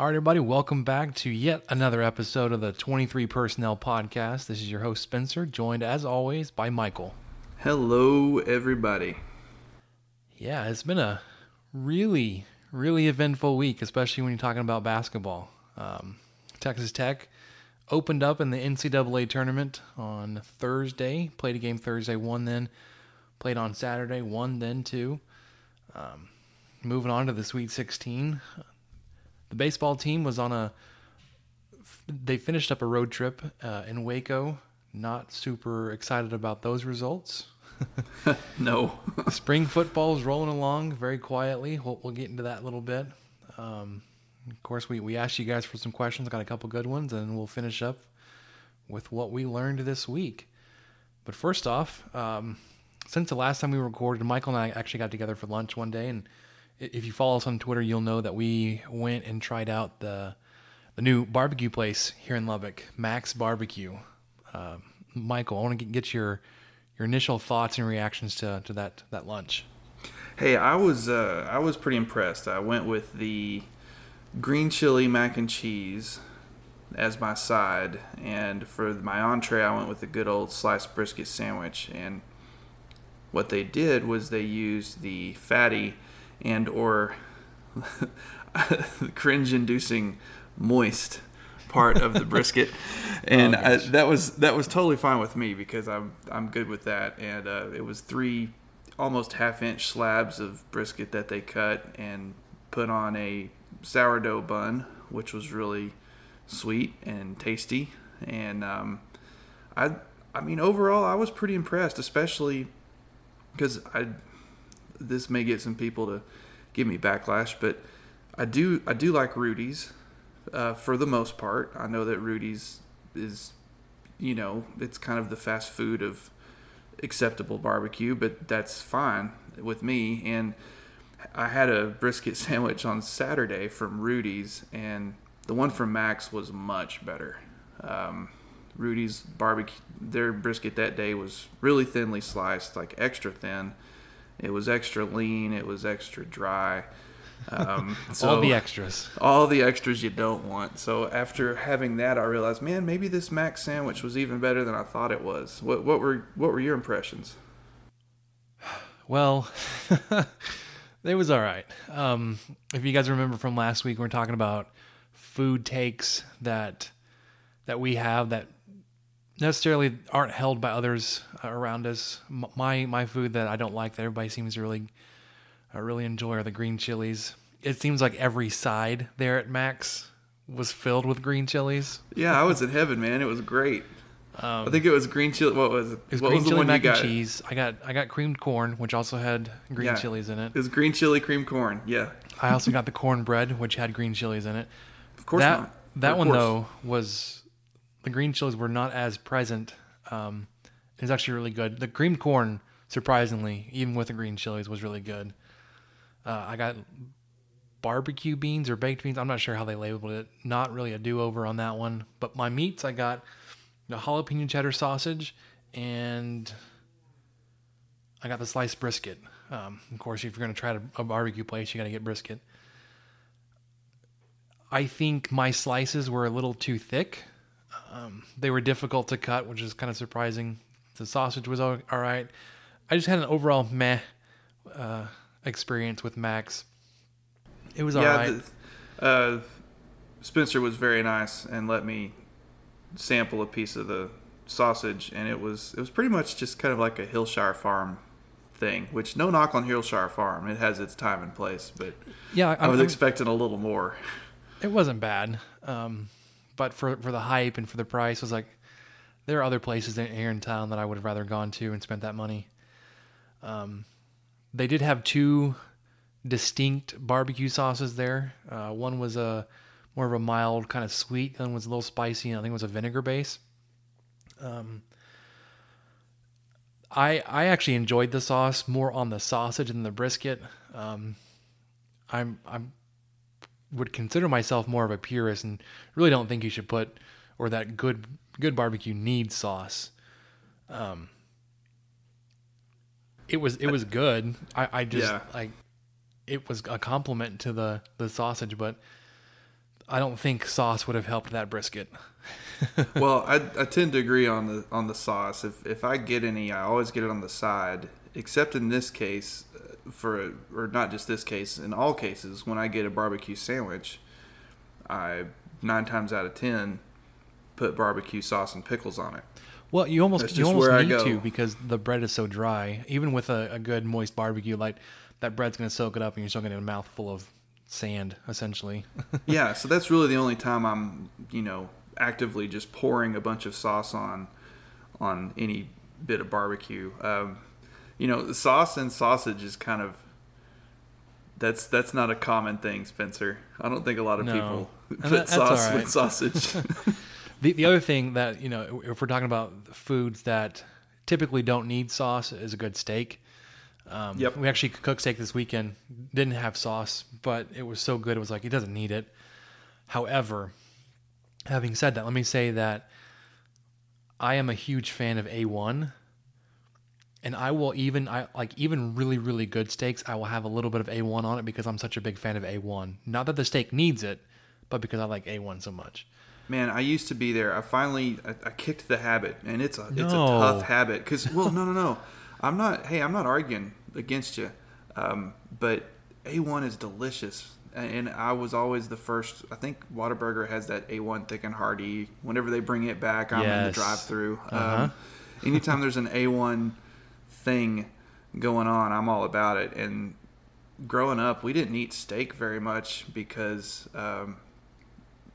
All right, everybody, welcome back to yet another episode of the 23 Personnel Podcast. This is your host, Spencer, joined as always by Michael. Hello, everybody. Yeah, it's been a really, really eventful week, especially when you're talking about basketball. Um, Texas Tech opened up in the NCAA tournament on Thursday, played a game Thursday, won then, played on Saturday, won then two. Um, moving on to the Sweet 16. The baseball team was on a. They finished up a road trip uh, in Waco. Not super excited about those results. no. Spring football is rolling along very quietly. We'll, we'll get into that a little bit. Um, of course, we, we asked you guys for some questions. Got a couple good ones, and we'll finish up with what we learned this week. But first off, um, since the last time we recorded, Michael and I actually got together for lunch one day, and if you follow us on Twitter, you'll know that we went and tried out the the new barbecue place here in Lubbock, Max Barbecue. Uh, Michael, I want to get your your initial thoughts and reactions to, to that that lunch. Hey, I was uh, I was pretty impressed. I went with the green chili mac and cheese as my side, and for my entree, I went with the good old sliced brisket sandwich. And what they did was they used the fatty and or cringe-inducing moist part of the brisket, and oh, I, that was that was totally fine with me because I'm I'm good with that. And uh, it was three almost half-inch slabs of brisket that they cut and put on a sourdough bun, which was really sweet and tasty. And um, I I mean overall I was pretty impressed, especially because I this may get some people to give me backlash, but I do I do like Rudy's uh, for the most part. I know that Rudy's is you know it's kind of the fast food of acceptable barbecue, but that's fine with me. And I had a brisket sandwich on Saturday from Rudy's, and the one from Max was much better. Um, Rudy's barbecue, their brisket that day was really thinly sliced, like extra thin it was extra lean. It was extra dry. Um, so all the extras. All the extras you don't want. So after having that, I realized, man, maybe this Max sandwich was even better than I thought it was. What, what were what were your impressions? Well, it was all right. Um, if you guys remember from last week, we are talking about food takes that that we have that necessarily aren't held by others around us. My my food that I don't like that everybody seems to really uh, really enjoy are the green chilies. It seems like every side there at Max was filled with green chilies. Yeah, I was in heaven, man. It was great. Um, I think it was green chili. What was it? It was what green was chili mac and cheese. I got I got creamed corn, which also had green yeah, chilies in it. It was green chili cream corn. Yeah. I also got the cornbread, which had green chilies in it. Of course that, not. That one course. though was the green chilies were not as present. Um, it's actually really good. The creamed corn, surprisingly, even with the green chilies, was really good. Uh, I got barbecue beans or baked beans. I'm not sure how they labeled it. Not really a do over on that one. But my meats, I got the jalapeno cheddar sausage and I got the sliced brisket. Um, of course, if you're going to try a barbecue place, you got to get brisket. I think my slices were a little too thick. Um, they were difficult to cut, which is kind of surprising. The sausage was all, all right. I just had an overall meh uh, experience with Max. It was all yeah, right. The, uh, Spencer was very nice and let me sample a piece of the sausage, and it was it was pretty much just kind of like a Hillshire Farm thing. Which no knock on Hillshire Farm, it has its time and place, but yeah, I, I was I'm, expecting a little more. It wasn't bad. Um, but for for the hype and for the price, I was like, there are other places in, here in town that I would have rather gone to and spent that money. Um, they did have two distinct barbecue sauces there. Uh, one was a more of a mild kind of sweet. One was a little spicy, and I think it was a vinegar base. Um, I I actually enjoyed the sauce more on the sausage than the brisket. Um, I'm I'm would consider myself more of a purist and really don't think you should put or that good good barbecue needs sauce. Um, it was it was good. I, I just Yeah. like it was a compliment to the the sausage, but I don't think sauce would have helped that brisket. well, I, I tend to agree on the on the sauce. If if I get any, I always get it on the side. Except in this case, for or not just this case, in all cases, when I get a barbecue sandwich, I nine times out of ten put barbecue sauce and pickles on it. Well, you almost That's you almost need to because the bread is so dry. Even with a, a good moist barbecue, like that bread's gonna soak it up, and you're still gonna get a mouthful of sand, essentially. yeah, so that's really the only time I'm, you know, actively just pouring a bunch of sauce on on any bit of barbecue. Um, you know, sauce and sausage is kind of that's that's not a common thing, Spencer. I don't think a lot of No. people put that- sauce all with sausage. The the other thing that you know, if we're talking about foods that typically don't need sauce, is a good steak. Um, Yep. We actually cooked steak this weekend. Didn't have sauce, but it was so good. It was like it doesn't need it. However, having said that, let me say that I am a huge fan of A1, and I will even I like even really really good steaks. I will have a little bit of A1 on it because I'm such a big fan of A1. Not that the steak needs it, but because I like A1 so much. Man, I used to be there. I finally I, I kicked the habit, and it's a it's a tough habit. Because well, no, no, no, I'm not. Hey, I'm not arguing against you, um, but A1 is delicious, and I was always the first. I think Whataburger has that A1 thick and hearty. Whenever they bring it back, I'm in the drive-through. Uh-huh. Um, anytime there's an A1 thing going on, I'm all about it. And growing up, we didn't eat steak very much because. Um,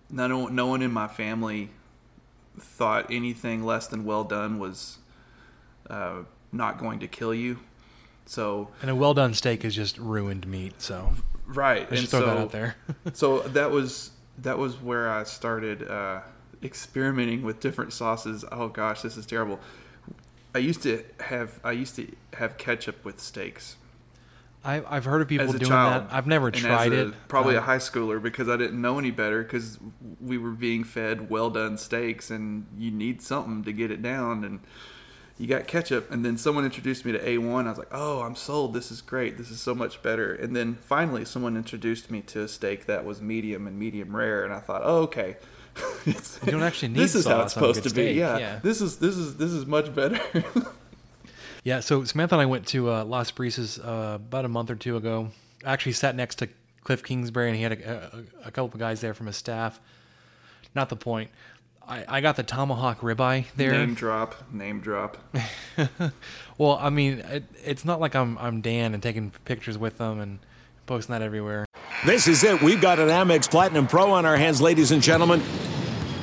no, no one in my family thought anything less than well done was uh, not going to kill you. So And a well done steak is just ruined meat. So right, I should and throw so that out there. so that was that was where I started uh, experimenting with different sauces. Oh gosh, this is terrible. I used to have I used to have ketchup with steaks I, I've heard of people a doing child. that. I've never tried a- it. Probably a Um, high schooler because I didn't know any better because we were being fed well done steaks and you need something to get it down and you got ketchup and then someone introduced me to A1. I was like, "Oh, I'm sold. This is great. This is so much better." And then finally someone introduced me to a steak that was medium and medium rare and I thought, "Oh, okay." It's, You don't actually need This is how it's sauce on a supposed good to be. Yeah. yeah. This is this is this is much better. Yeah, so Samantha and I went to uh, Las Brisas uh, about a month or two ago. I actually sat next to Cliff Kingsbury, and he had a, a, a couple of guys there from his staff. Not the point. I, I got the tomahawk ribeye there. name drop, name drop. Well, I mean, it, it's not like I'm I'm Dan and taking pictures with them and posting that everywhere. This is it. We've got an Amex Platinum Pro on our hands, ladies and gentlemen.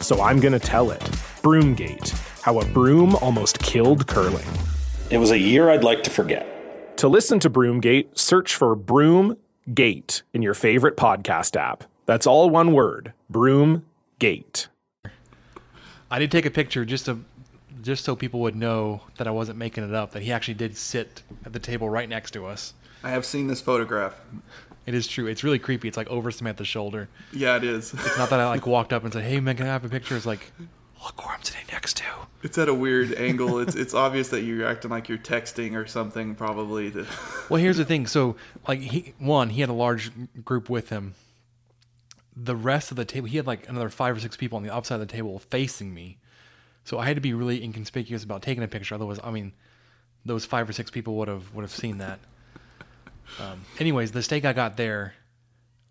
so I'm going to tell it. Broomgate How a Broom Almost Killed Curling. It was a year I'd like to forget. To listen to Broomgate, search for Broomgate in your favorite podcast app. That's all one word Broomgate. I did take a picture just to just so people would know that I wasn't making it up, that he actually did sit at the table right next to us. I have seen this photograph. It is true. It's really creepy. It's like over Samantha's shoulder. Yeah, it is. It's not that I like walked up and said, "Hey, man, can I have a picture?" It's like, look where I'm sitting next to. It's at a weird angle. It's it's obvious that you're acting like you're texting or something, probably. To... Well, here's the thing. So, like, he one, he had a large group with him. The rest of the table, he had like another five or six people on the opposite of the table facing me. So I had to be really inconspicuous about taking a picture. Otherwise, I mean, those five or six people would have would have seen that. Um, anyways, the steak I got there,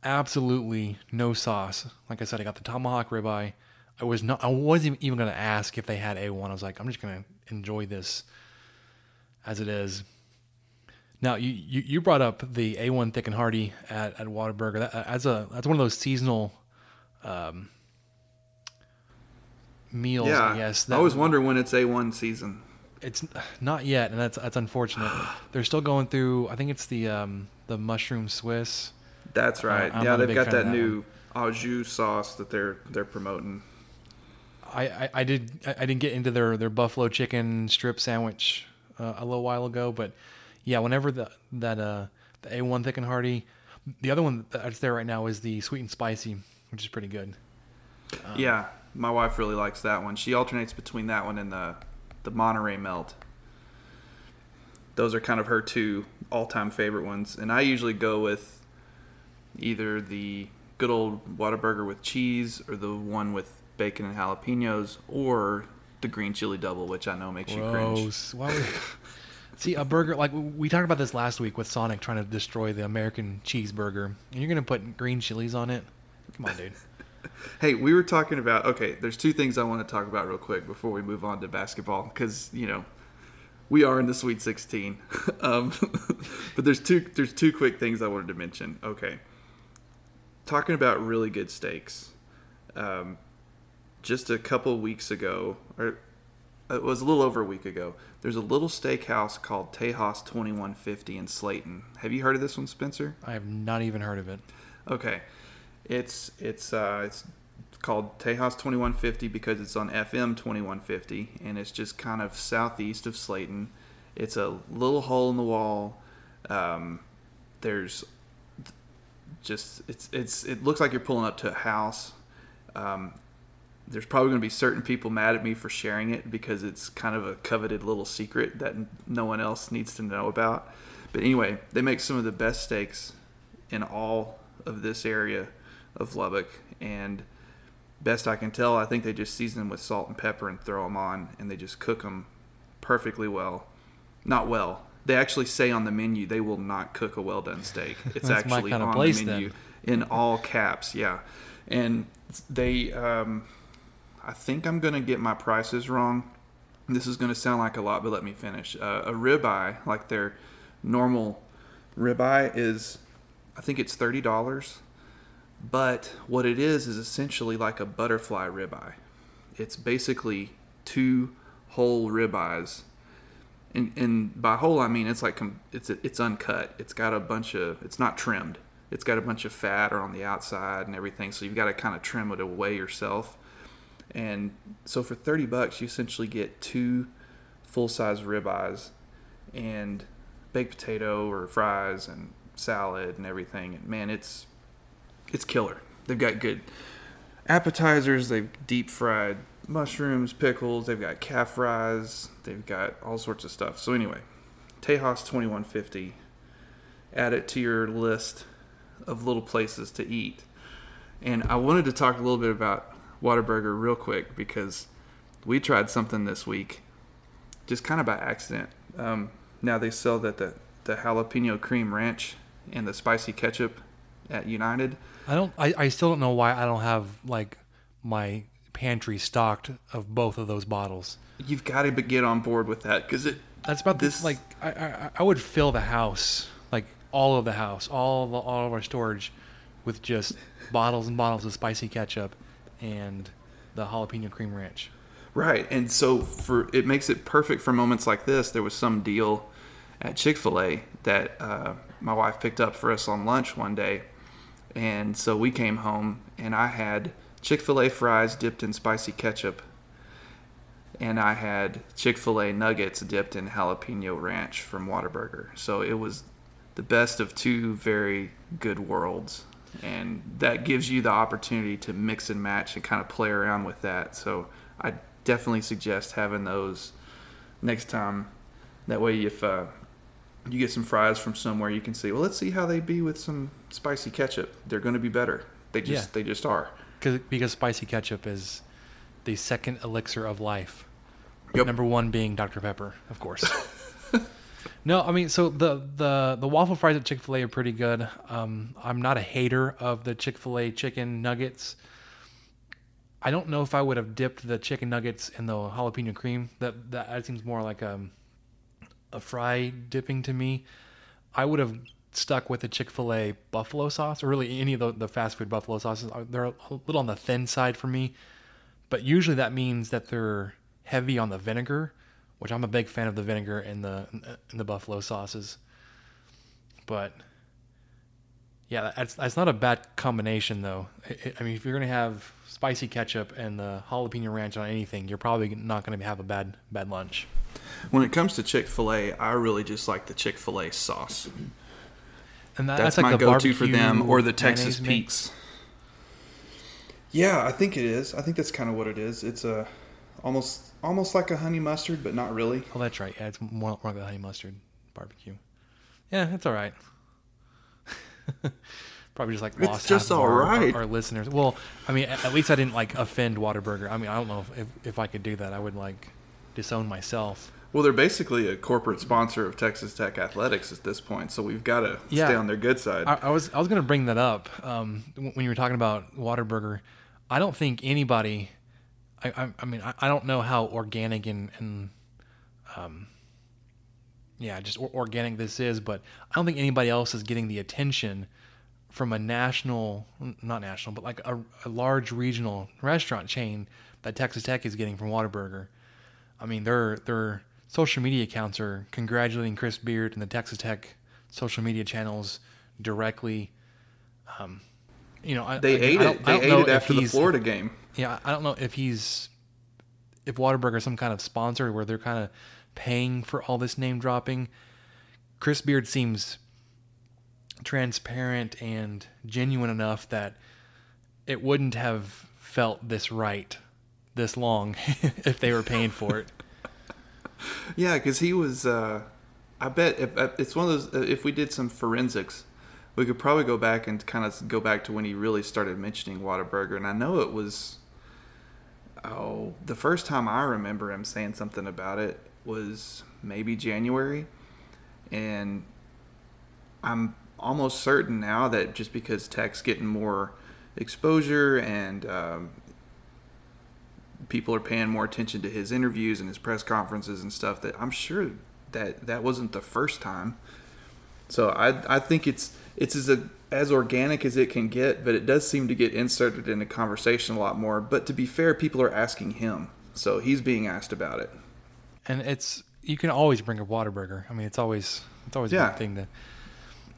absolutely no sauce. Like I said, I got the tomahawk ribeye. I was not. I wasn't even going to ask if they had A1. I was like, I'm just going to enjoy this as it is. Now you, you, you brought up the A1 thick and hearty at at Whataburger. That, as a that's one of those seasonal um, meals. Yeah, I guess. That, I always wonder when it's A1 season. It's not yet, and that's that's unfortunate. They're still going through. I think it's the um, the mushroom Swiss. That's right. I'm yeah, they've got that that new au jus sauce that they're they're promoting. I, I, I did I I didn't get into their, their buffalo chicken strip sandwich uh, a little while ago, but yeah, whenever the that uh the A one thick and hearty, the other one that's there right now is the sweet and spicy, which is pretty good. Um, yeah, my wife really likes that one. She alternates between that one and the the Monterey Melt. Those are kind of her two all time favorite ones, and I usually go with either the good old Whataburger with cheese or the one with bacon and jalapenos, or the green chili double, which I know makes you cringe. Gross. Why would, see a burger like we talked about this last week with Sonic trying to destroy the American cheeseburger, and you're gonna put green chilies on it? Come on, dude. Hey, we were talking about okay. There's two things I want to talk about real quick before we move on to basketball because you know we are in the Sweet 16. um, but there's two there's two quick things I wanted to mention. Okay, talking about really good steaks. Um, just a couple weeks ago, or it was a little over a week ago. There's a little steakhouse called Tejas 2150 in Slaton. Have you heard of this one, Spencer? I have not even heard of it. Okay, it's it's uh, it's called Tejas 2150 because it's on FM 2150 and it's just kind of southeast of Slaton. It's a little hole in the wall. Um, there's just it's it's it looks like you're pulling up to a house. Um, there's probably going to be certain people mad at me for sharing it because it's kind of a coveted little secret that no one else needs to know about. But anyway, they make some of the best steaks in all of this area of Lubbock, and best I can tell, I think they just season them with salt and pepper and throw them on, and they just cook them perfectly well. Not well. They actually say on the menu they will not cook a well done steak. It's actually on the menu then. in all caps. Yeah, and they. Um, I think I'm gonna get my prices wrong. This is gonna sound like a lot, but let me finish. Uh, a ribeye, like their normal ribeye, is I think it's thirty dollars. But what it is is essentially like a butterfly ribeye. It's basically two whole ribeyes, and and by whole I mean it's like it's it's uncut. It's got a bunch of it's not trimmed. It's got a bunch of fat or on the outside and everything. So you've got to kind of trim it away yourself. And so for 30 bucks, you essentially get two full size ribeyes and baked potato or fries and salad and everything. And man, it's it's killer. They've got good appetizers. They've deep fried mushrooms, pickles. They've got calf fries. They've got all sorts of stuff. So anyway, Tejas 2150. Add it to your list of little places to eat. And I wanted to talk a little bit about Whataburger real quick because we tried something this week, just kind of by accident. Um, now they sell that the the jalapeno cream ranch and the spicy ketchup at United. I don't. I, I still don't know why I don't have like my pantry stocked of both of those bottles. You've got to get on board with that because it. That's about This-. Like I, I, I would fill the house, like all of the house, all of the, all of our storage, with just bottles and bottles of spicy ketchup, and the jalapeno cream ranch. Right, and so for it makes it perfect for moments like this. There was some deal at Chick Fil A that uh, my wife picked up for us on lunch one day, and so we came home and I had Chick Fil A fries dipped in spicy ketchup, and I had Chick Fil A nuggets dipped in jalapeno ranch from Whataburger. So it was the best of two very good worlds, and that gives you the opportunity to mix and match and kind of play around with that. So I definitely suggest having those next time. That way, if uh, you get some fries from somewhere, you can see, well, let's see how they be with some spicy ketchup. They're going to be better. They just Yeah. they just are. Cause, because spicy ketchup is the second elixir of life. Yep. Number one being Dr. Pepper, of course. no, I mean, so the, the, the waffle fries at Chick fil A are pretty good. Um, I'm not a hater of the Chick fil A chicken nuggets. I don't know if I would have dipped the chicken nuggets in the jalapeno cream. That, that, that seems more like a, a fry dipping to me. I would have stuck with the Chick Fil A buffalo sauce, or really any of the, the fast food buffalo sauces. Uh, They're a little on the thin side for me, but usually that means that they're heavy on the vinegar, which I'm a big fan of the vinegar in the in the buffalo sauces. But yeah, that's that's not a bad combination though. I- I mean, if you're gonna have spicy ketchup and the jalapeno ranch on anything, you're probably not gonna have a bad bad lunch. When it comes to Chick Fil A, I really just like the Chick Fil A sauce. And that, That's, that's, like my the go-to for them, or the Texas mayonnaise Pete's. Yeah, I think it is. I think that's kind of what it is. It's a almost almost like a honey mustard, but not really. Oh, that's right. Yeah, it's more, more like the honey mustard barbecue. Yeah, it's all right. Probably just like It's lost just half of our, right. our, our listeners. Well, I mean, at, at least I didn't like offend Whataburger. I mean, I don't know if, if, if I could do that. I would like disown myself. Well, they're basically a corporate sponsor of Texas Tech athletics at this point, so we've got to Yeah. stay on their good side. I, I was I was gonna bring that up um, when you were talking about Whataburger. I don't think anybody. I I, I mean I, I don't know how organic and and um, yeah, just or- organic this is, but I don't think anybody else is getting the attention from a national, not national, but like a, a large regional restaurant chain that Texas Tech is getting from Whataburger. I mean, their their social media accounts are congratulating Chris Beard and the Texas Tech social media channels directly. Um, you know, I, they I, ate I it. They ate it after the Florida game. Yeah, I don't know if he's if Whataburger is some kind of sponsor where they're kind of paying for all this name dropping. Chris Beard seems transparent and genuine enough that it wouldn't have felt this right this long if they were paying for it. Yeah, because he was. Uh, I bet if, if it's one of those. uh, If we did some forensics, we could probably go back and kind of go back to when he really started mentioning Whataburger, and I know it was. Oh, the first time I remember him saying something about it was maybe January, and I'm almost certain now that just because Tech's getting more exposure and um, people are paying more attention to his interviews and his press conferences and stuff that I'm sure that that wasn't the first time. So I I think it's it's as a, as organic as it can get, but it does seem to get inserted in the conversation a lot more. But to be fair, people are asking him, so he's being asked about it. And it's you can always bring a Whataburger. I mean, it's always it's always a good thing to.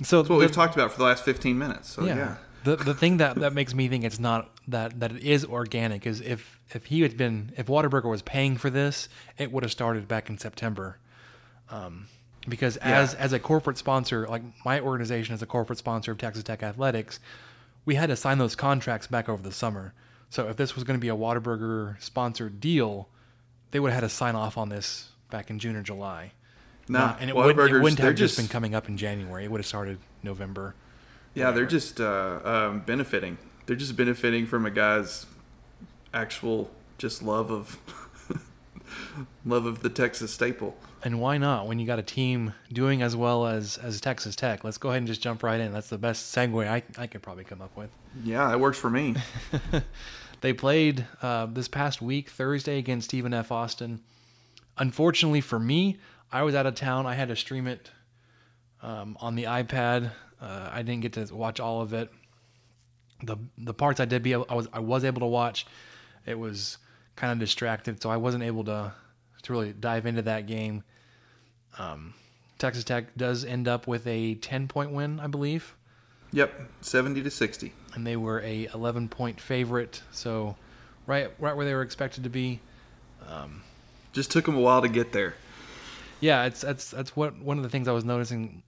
So That's what the- we've talked about for the last 15 minutes. So yeah. The the thing that, that makes me think it's not that that it is organic is if if he had been if Whataburger was paying for this, it would have started back in September. Um, because as as a corporate sponsor, like my organization is a corporate sponsor of Texas Tech Athletics, we had to sign those contracts back over the summer. So if this was going to be a Whataburger sponsored deal, they would have had to sign off on this back in June or July. No, Not- and it wouldn't, it wouldn't have just just- been coming up in January. It would have started November. Yeah, they're just uh, um, benefiting. They're just benefiting from a guy's actual just love of love of the Texas staple. And why not? When you got a team doing as well as as Texas Tech, let's go ahead and just jump right in. That's the best segue I I could probably come up with. Yeah, that works for me. They played uh, this past week Thursday against Stephen F. Austin. Unfortunately for me, I was out of town. I had to stream it um, on the iPad. Uh, I didn't get to watch all of it. the The parts I did be able, I was I was able to watch. It was kind of distracted, so I wasn't able to to really dive into that game. Um, Texas Tech does end up with a ten point win, I believe Yep, seventy to sixty. And they were a 11 point favorite, so right right where they were expected to be. Um, Just took them a while to get there. Yeah, it's that's that's what one of the things I was noticing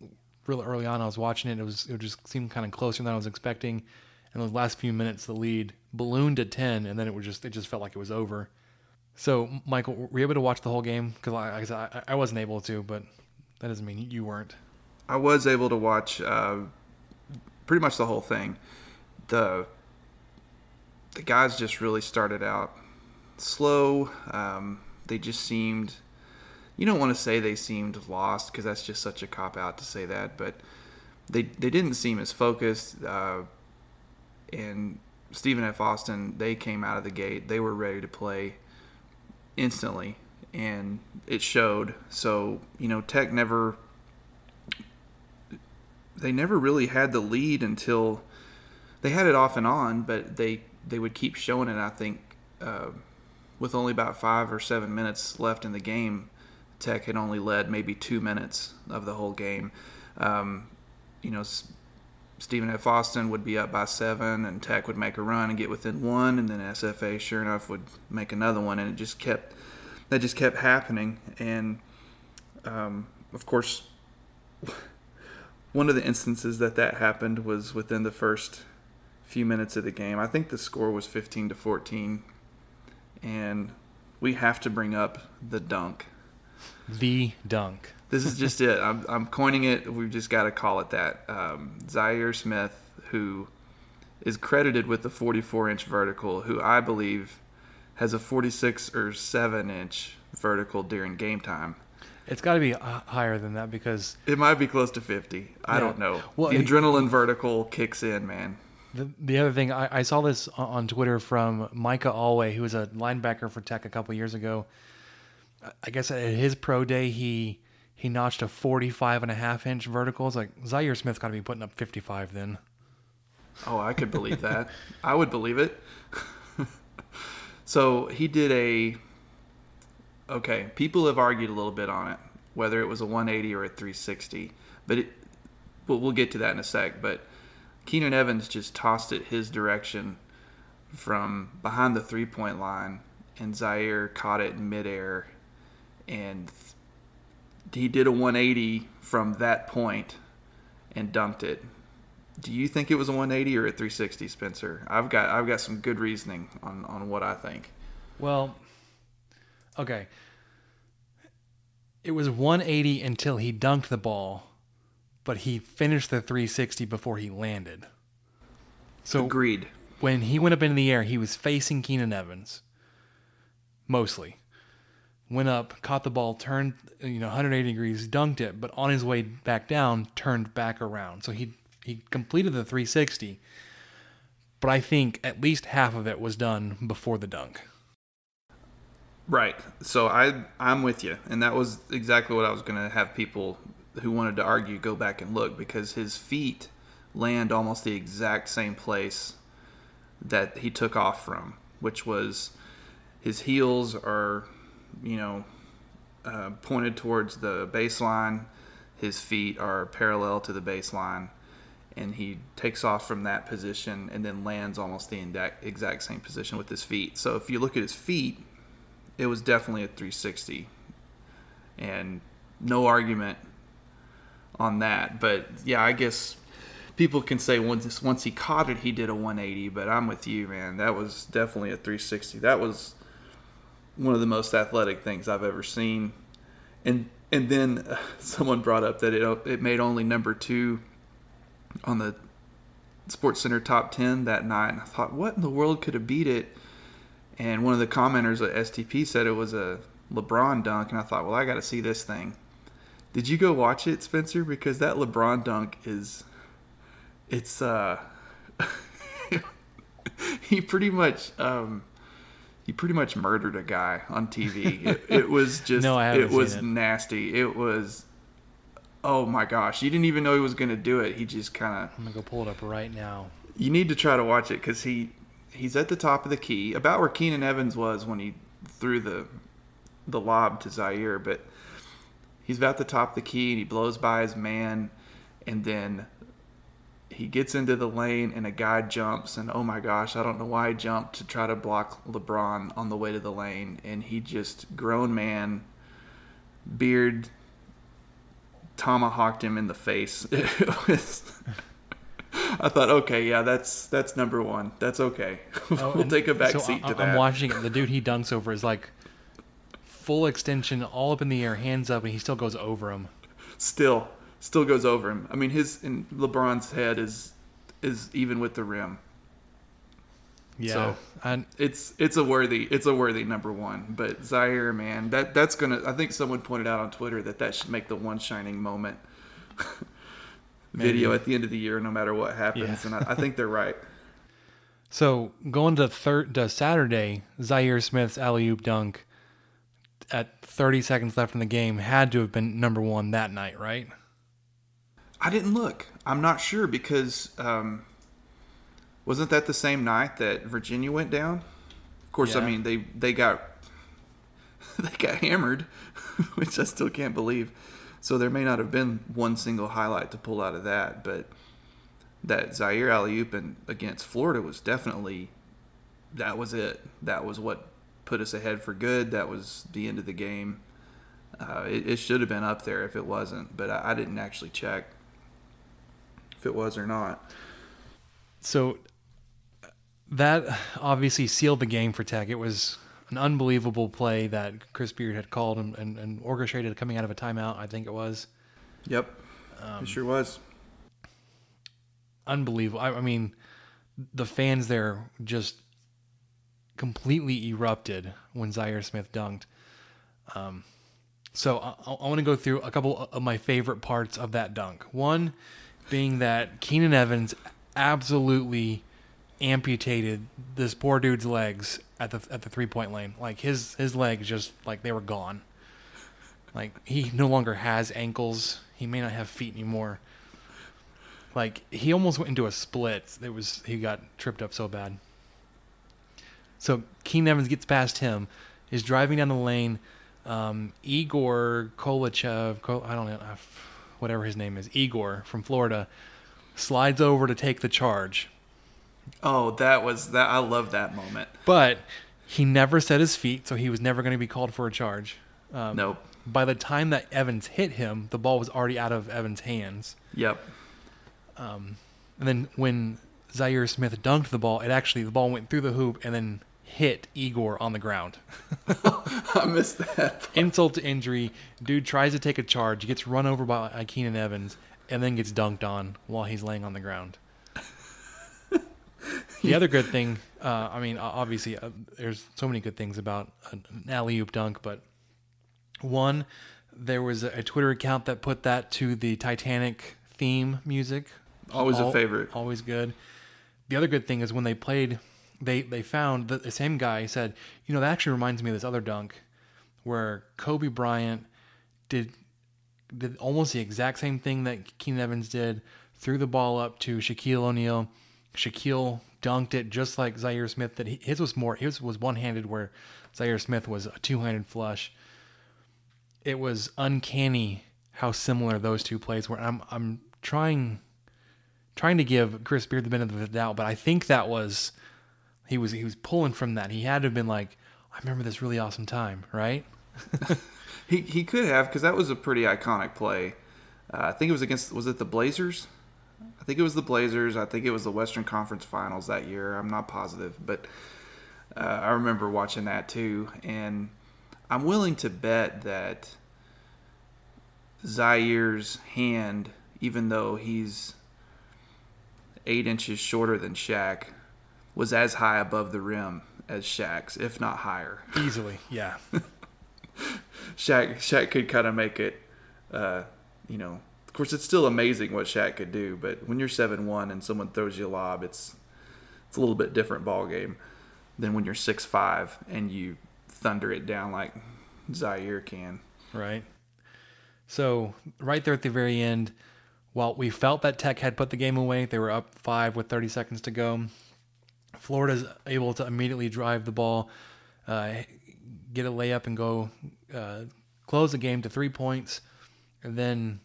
real early on. I was watching it. It was it just seemed kind of closer than I was expecting. And those last few minutes, the lead ballooned to ten, and then it was just it just felt like it was over. So, Michael, were you able to watch the whole game? Because like I, I, I wasn't able to, but that doesn't mean you weren't. I was able to watch uh, pretty much the whole thing. The the guys just really started out slow. Um, they just seemed. You don't want to say they seemed lost because that's just such a cop out to say that, but they they didn't seem as focused. Uh, and Stephen F. Austin, they came out of the gate. They were ready to play instantly, and it showed. So you know, Tech never they never really had the lead until they had it off and on, but they they would keep showing it. I think uh, with only about five or seven minutes left in the game, Tech had only led maybe two minutes of the whole game. Um, you know, Stephen F. Austin would be up by seven, and Tech would make a run and get within one, and then SFA, sure enough, would make another one, and it just kept that just kept happening. And um, of course, one of the instances that that happened was within the first few minutes of the game. I think the score was 15 to 14, and we have to bring up the dunk. The dunk. This is just it. I'm, I'm coining it. We've just got to call it that. Um, Zhaire Smith, who is credited with the 44 inch vertical, who I believe has a 46 or 7 inch vertical during game time. It's got to be higher than that because it might be close to 50. I don't know. Well, the adrenaline vertical kicks in, man. The, the other thing, I, I saw this on Twitter from Micah Awe, who was a linebacker for Tech a couple years ago. I guess at his pro day, he he notched a 45 and a half inch vertical. It's like Zhaire Smith's got to be putting up 55 then. Oh, I could believe that. I would believe it. so he did a. Okay, people have argued a little bit on it, whether it was a 180 or a 360, but it. We'll get to that in a sec. But Keenan Evans just tossed it his direction from behind the three point line, and Zhaire caught it in midair and he did a 180 from that point and dunked it. Do you think it was a 180 or a 360, Spencer? I've got I've got some good reasoning on on what I think. Well, okay. It was 180 until he dunked the ball, but he finished the 360 before he landed. So agreed. When he went up into the air, he was facing Keenan Evans. Mostly went up, caught the ball, turned you know 180 degrees, dunked it, but on his way back down, turned back around. So he he completed the 360, but I think at least half of it was done before the dunk. Right. So I I'm with you, and that was exactly what I was going to have people who wanted to argue go back and look because his feet land almost the exact same place that he took off from, which was his heels are you know, uh, pointed towards the baseline. His feet are parallel to the baseline, and he takes off from that position and then lands almost the exact same position with his feet. So if you look at his feet, it was definitely a 360, and no argument on that. But yeah, I guess people can say once once he caught it, he did a 180. But I'm with you, man. That was definitely a 360. That was one of the most athletic things I've ever seen. And and then someone brought up that it it made only number two on the Sports Center top ten that night. And I thought, what in the world could have beat it? And one of the commenters at STP said it was a LeBron dunk, and I thought, well, I got to see this thing. Did you go watch it, Spencer? Because that LeBron dunk is, it's uh, he pretty much um he pretty much murdered a guy on TV. It, it was just no, it was it. nasty. It was oh my gosh, you didn't even know he was going to do it. He just kind of I'm going to go pull it up right now. You need to try to watch it cuz he he's at the top of the key, about where Keenan Evans was when he threw the the lob to Zhaire, but he's about the top of the key and he blows by his man and then he gets into the lane and a guy jumps and oh my gosh, I don't know why he jumped to try to block LeBron on the way to the lane and he just grown man beard tomahawked him in the face. Was I thought, okay, yeah, that's that's number one. That's okay. Oh, we'll take a back so seat I, to that. I'm watching it. The dude he dunks over is like full extension, all up in the air, hands up, and he still goes over him. Still, still goes over him. I mean, his in LeBron's head is is even with the rim. Yeah, So and it's it's a worthy it's a worthy number one. But Zhaire, man, that that's gonna. I think someone pointed out on Twitter that that should make the one shining moment video at the end of the year, no matter what happens. Yeah. And I, I think they're right. So going to third to Saturday, Zhaire Smith's alley oop dunk at 30 seconds left in the game had to have been number one that night, right? I didn't look. I'm not sure because um, wasn't that the same night that Virginia went down? Of course, I mean they they got they got hammered, which I still can't believe. So there may not have been one single highlight to pull out of that, but that Zhaire alley oop and against Florida was definitely that was it. That was what put us ahead for good. That was the end of the game. Uh, it, it should have been up there if it wasn't, but I, I didn't actually check if it was or not. So that obviously sealed the game for Tech. It was an unbelievable play that Chris Beard had called and, and, and orchestrated coming out of a timeout, I think it was. Yep, Um, it sure was. unbelievable. I, I mean, the fans there just completely erupted when Zhaire Smith dunked. Um, so I, I want to go through a couple of my favorite parts of that dunk. One being that Keenan Evans absolutely amputated this poor dude's legs at the at the three point lane. Like his his legs just like they were gone. Like he no longer has ankles. He may not have feet anymore. Like he almost went into a split. It was he got tripped up so bad. So Keenan Evans gets past him, is driving down the lane. Um, Igor Koulechov, Kol- I don't know, whatever his name is, Igor from Florida, slides over to take the charge, Oh, that was that. I love that moment. but he never set his feet, so he was never going to be called for a charge. Um, Nope. By the time that Evans hit him, the ball was already out of Evans' hands. Yep. Um, and then when Zhaire Smith dunked the ball, it actually the ball went through the hoop and then hit Igor on the ground. I missed that. Insult to injury, dude tries to take a charge, gets run over by Keenan Evans, and then gets dunked on while he's laying on the ground. the other good thing, uh, I mean, obviously, uh, there's so many good things about an alley oop dunk, but one, there was a, a Twitter account that put that to the Titanic theme music. Always a favorite. Always good. The other good thing is when they played, they they found that the same guy said, you know, that actually reminds me of this other dunk where Kobe Bryant did did almost the exact same thing that Keenan Evans did, threw the ball up to Shaquille O'Neal. Shaquille dunked it just like Zhaire Smith. That his was more his was one handed, where Zhaire Smith was a two handed flush. It was uncanny how similar those two plays were. I'm I'm trying trying to give Chris Beard the benefit of the doubt, but I think that was he was he was pulling from that. He had to have been like, I remember this really awesome time, right? He he could have because that was a pretty iconic play. Uh, I think it was against was it the Blazers? I think it was the Blazers. I think it was the Western Conference Finals that year. I'm not positive, but uh, I remember watching that too. And I'm willing to bet that Zhaire's hand, even though he's eight inches shorter than Shaq, was as high above the rim as Shaq's, if not higher. Easily, yeah. Shaq Shaq could kind of make it. Uh, you know, of course, it's still amazing what Shaq could do, but when you're seven one and someone throws you a lob, it's it's a little bit different ball game than when you're six five and you thunder it down like Zhaire can. Right. So right there at the very end, while we felt that Tech had put the game away, they were up five with 30 seconds to go. Florida's able to immediately drive the ball, uh, get a layup, and go uh, close the game to three points. And then,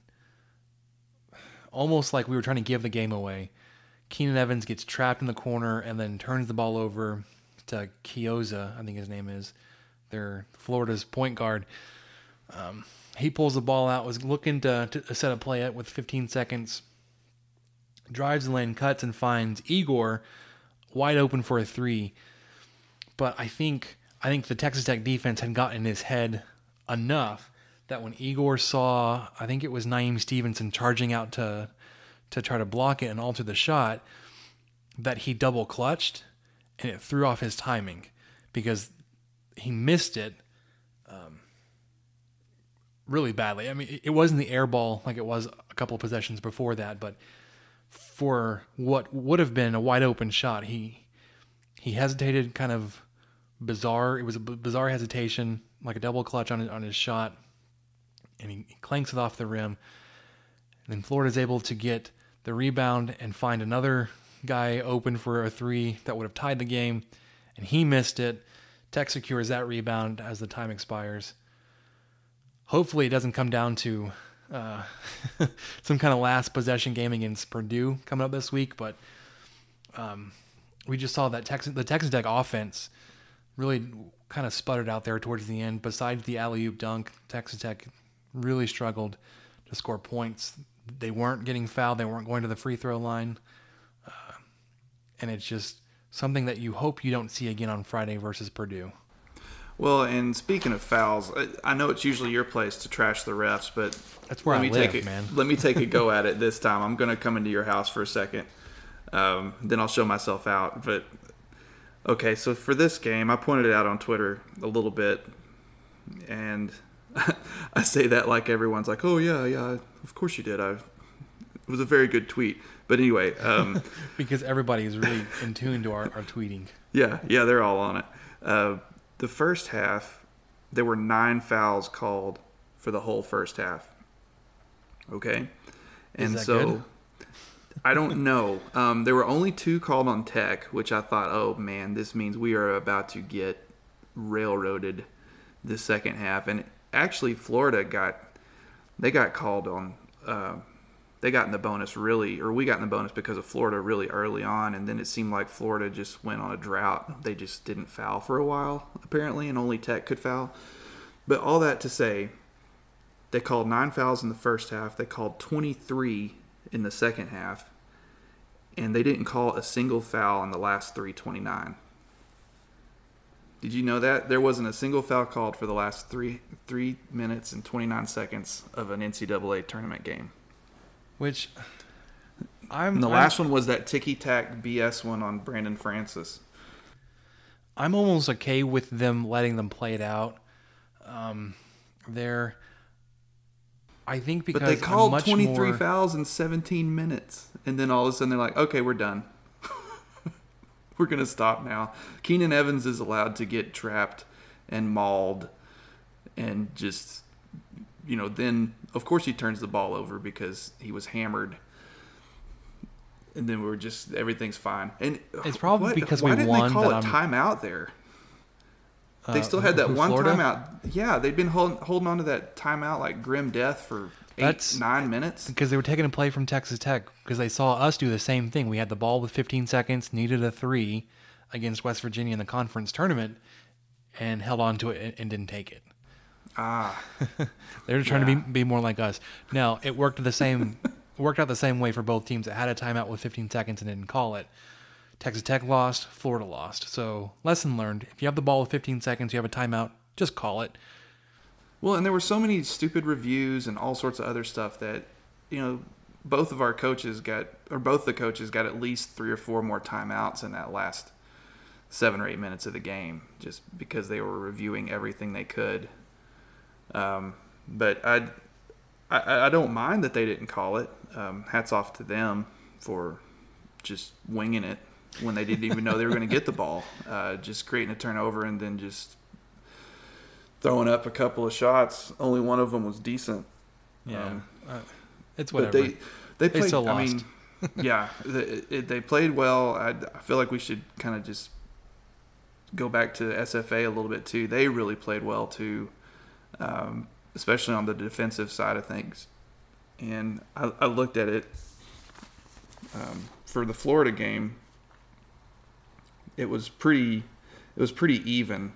almost like we were trying to give the game away, Keenan Evans gets trapped in the corner and then turns the ball over to Chiozza, I think his name is, their Florida's point guard. Um, he pulls the ball out, was looking to, to set a play at with 15 seconds, drives the lane, cuts, and finds Igor wide open for a three. But I think I think the Texas Tech defense had gotten in his head enough that when Egor saw, I think it was Niem Stevenson charging out to to try to block it and alter the shot, that he double clutched and it threw off his timing because he missed it um, really badly. I mean, it wasn't the air ball like it was a couple of possessions before that, but for what would have been a wide open shot, he he hesitated, kind of bizarre. It was a bizarre hesitation, like a double clutch on on his shot, and he, he clanks it off the rim. And then Florida is able to get the rebound and find another guy open for a three that would have tied the game, and he missed it. Tech secures that rebound as the time expires. Hopefully, it doesn't come down to uh, some kind of last possession game against Purdue coming up this week, but um, we just saw that Texas, the Texas Tech offense really kind of sputtered out there towards the end. Besides the alley oop dunk, Texas Tech really struggled to score points. They weren't getting fouled. They weren't going to the free throw line, uh, and it's just something that you hope you don't see again on Friday versus Purdue. Well, and speaking of fouls, I know it's usually your place to trash the refs, but that's where let I me live, take a, man. Let me take a go at it this time. I'm going to come into your house for a second, um, then I'll show myself out. But okay, so for this game, I pointed it out on Twitter a little bit, and I say that like everyone's like, "Oh yeah, yeah, of course you did." I it was a very good tweet. But anyway, um, because everybody is really in tune to our, our tweeting. Yeah, yeah, they're all on it. Uh, the first half, there were nine fouls called for the whole first half. Okay, and so? I don't know. Um, there were only two called on Tech, which I thought, oh man, this means we are about to get railroaded the second half. And actually, Florida got they got called on. Uh, they got in the bonus really, or we got in the bonus because of Florida really early on, and then it seemed like Florida just went on a drought. They just didn't foul for a while, apparently, and only Tech could foul. But all that to say, they called nine fouls in the first half. They called 23 in the second half, and they didn't call a single foul in the last three 29. Did you know that there wasn't a single foul called for the last three three minutes and 29 seconds of an NCAA tournament game? Which I'm And the I'm- last one was that ticky tack BS one on Brandon Francis. I'm almost okay with them letting them play it out. Um, they're, I think because But they called 23 more, fouls in 17 minutes. And then all of a sudden they're like, okay, we're done. we're going to stop now. Keenan Evans is allowed to get trapped and mauled and just, you know, then of course he turns the ball over because he was hammered. And then we're just, everything's fine. And It's probably what- because why we didn't won they call it I'm- timeout there? They Uh, still had that one Florida? timeout. Yeah, they'd been holding holding on to that timeout like grim death for eight, That's- nine minutes. because they were taking a play from Texas Tech because they saw us do the same thing. We had the ball with 15 seconds, needed a three against West Virginia in the conference tournament, and held on to it and, and didn't take it. Ah, they were trying to be, be more like us. Now it worked the same worked out the same way for both teams. It had a timeout with 15 seconds and didn't call it. Texas Tech lost, Florida lost. So lesson learned: if you have the ball with 15 seconds, you have a timeout, just call it. well, and there were so many stupid reviews and all sorts of other stuff that you know both of our coaches got, or both the coaches got at least three or four more timeouts in that last seven or eight minutes of the game, just because they were reviewing everything they could. Um, but I, I, I don't mind that they didn't call it. Um, hats off to them for just winging it when they didn't even know they were going to get the ball, uh, just creating a turnover and then just throwing up a couple of shots. Only one of them was decent. Um, Uh, it's but whatever. they they played. still I mean, yeah, they, they played well. I, I feel like we should kind of just go back to SFA a little bit too. They really played well too, um, especially on the defensive side of things. And I, I looked at it. um, for the Florida game, it was pretty it was pretty even,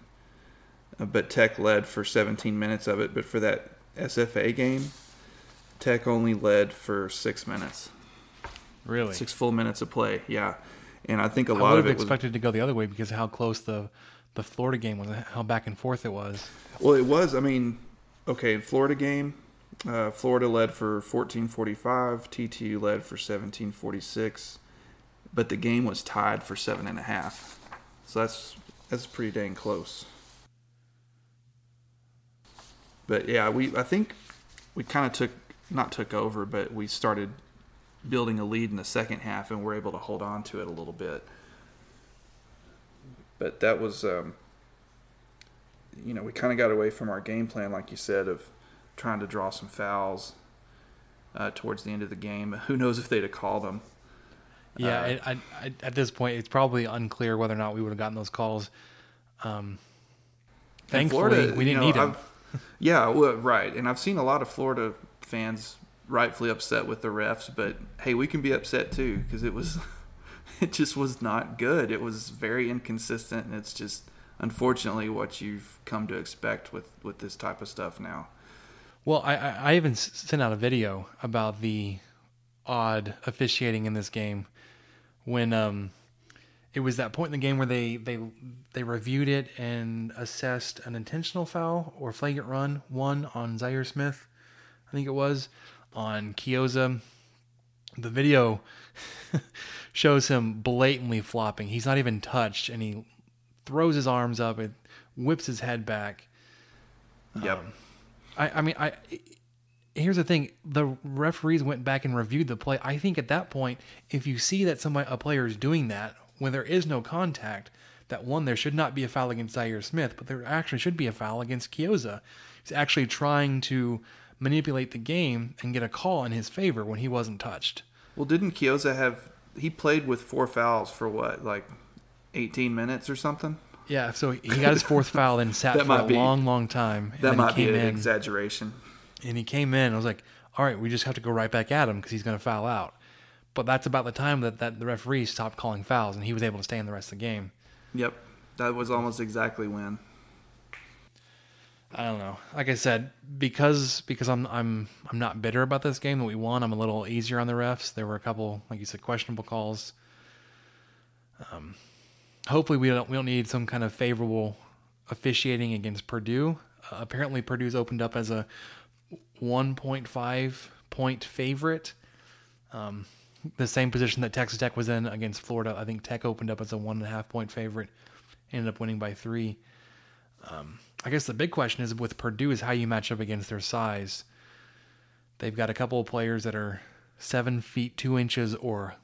uh, but Tech led for 17 minutes of it. But for that SFA game, Tech only led for six minutes. Really, six full minutes of play. Yeah, and I think a lot would of have it was expected to go the other way because of how close the the Florida game was, how back and forth it was. Well, it was. I mean, okay, Florida game, uh, Florida led for 14:45. TTU led for 17:46, but the game was tied for seven and a half. So that's that's pretty dang close. But yeah, we I think we kind of took not took over, but we started building a lead in the second half, and we're able to hold on to it a little bit. But that was, um, you know, we kind of got away from our game plan, like you said, of trying to draw some fouls uh, towards the end of the game. Who knows if they'd have called them? Yeah, Uh, I, I, at this point, it's probably unclear whether or not we would have gotten those calls. Um, thankfully, we didn't know, need them. I've- yeah, well, right. And I've seen a lot of Florida fans rightfully upset with the refs, but hey, we can be upset too because it was, it just was not good. It was very inconsistent, and it's just unfortunately what you've come to expect with with this type of stuff now. Well, I, I, I even sent out a video about the odd officiating in this game when um, it was that point in the game where they, they they reviewed it and assessed an intentional foul or flagrant run one on Zhaire Smith, I think it was on Chiozza. The video shows him blatantly flopping. He's not even touched, and he throws his arms up and whips his head back. Yep. Um, I, I mean, I here's the thing: the referees went back and reviewed the play. I think at that point, if you see that somebody a player is doing that when there is no contact, that one there should not be a foul against Zhaire Smith, but there actually should be a foul against Chiozza. He's actually trying to manipulate the game and get a call in his favor when he wasn't touched. Well, didn't Chiozza have? He played with four fouls for what, like, eighteen minutes or something? Yeah, so he got his fourth foul and sat for a be- long, long time. And That might he be came an in. exaggeration. and he came in. I was like, all right, we just have to go right back at him because he's going to foul out. But that's about the time that, that the referee stopped calling fouls and he was able to stay in the rest of the game. Yep, that was almost exactly when. I don't know. Like I said, because because I'm I'm I'm not bitter about this game that we won. I'm a little easier on the refs. There were a couple, like you said, questionable calls. Um, hopefully we don't we don't need some kind of favorable officiating against Purdue. Uh, apparently Purdue's opened up as a 1.5 point favorite. Um, the same position that Texas Tech was in against Florida. I think Tech opened up as a one and a half point favorite, ended up winning by three. Um, I guess the big question is with Purdue is how you match up against their size. They've got a couple of players that are seven feet two inches or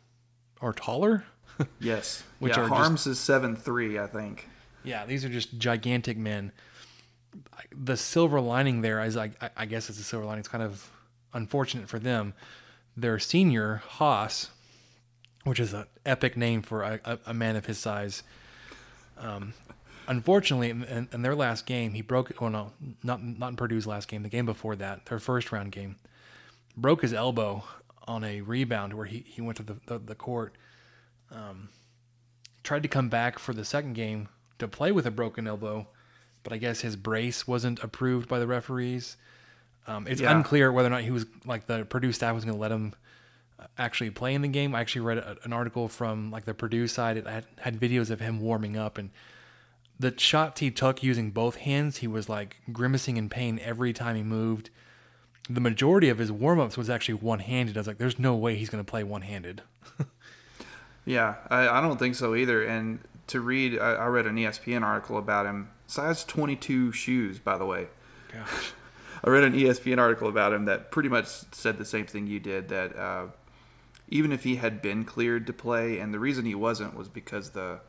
or taller. Yes, Which yeah, are just- Haarms is seven three, I think. Yeah, these are just gigantic men. The silver lining there is, I, I guess, it's a silver lining. It's kind of unfortunate for them. Their senior Haas, which is an epic name for a, a, a man of his size. Um, unfortunately, in, in, their last game, he broke. Oh no, not not in Purdue's last game. The game before that, their first round game, broke his elbow on a rebound where he, he went to the the, the court. Um, tried to come back for the second game to play with a broken elbow, but I guess his brace wasn't approved by the referees. Um, it's Yeah. unclear whether or not he was like the Purdue staff was going to let him uh, actually play in the game. I actually read a, an article from like the Purdue side. It had, had videos of him warming up and the shots he took using both hands, he was like grimacing in pain every time he moved. The majority of his warm ups was actually one handed. I was like, there's no way he's going to play one handed. Yeah, I, I don't think so either. And to read, I, I read an ESPN article about him. Size 22 shoes, by the way. Gosh. I read an ESPN article about him that pretty much said the same thing you did. That uh, even if he had been cleared to play, and the reason he wasn't was because the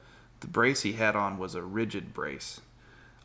the brace he had on was a rigid brace,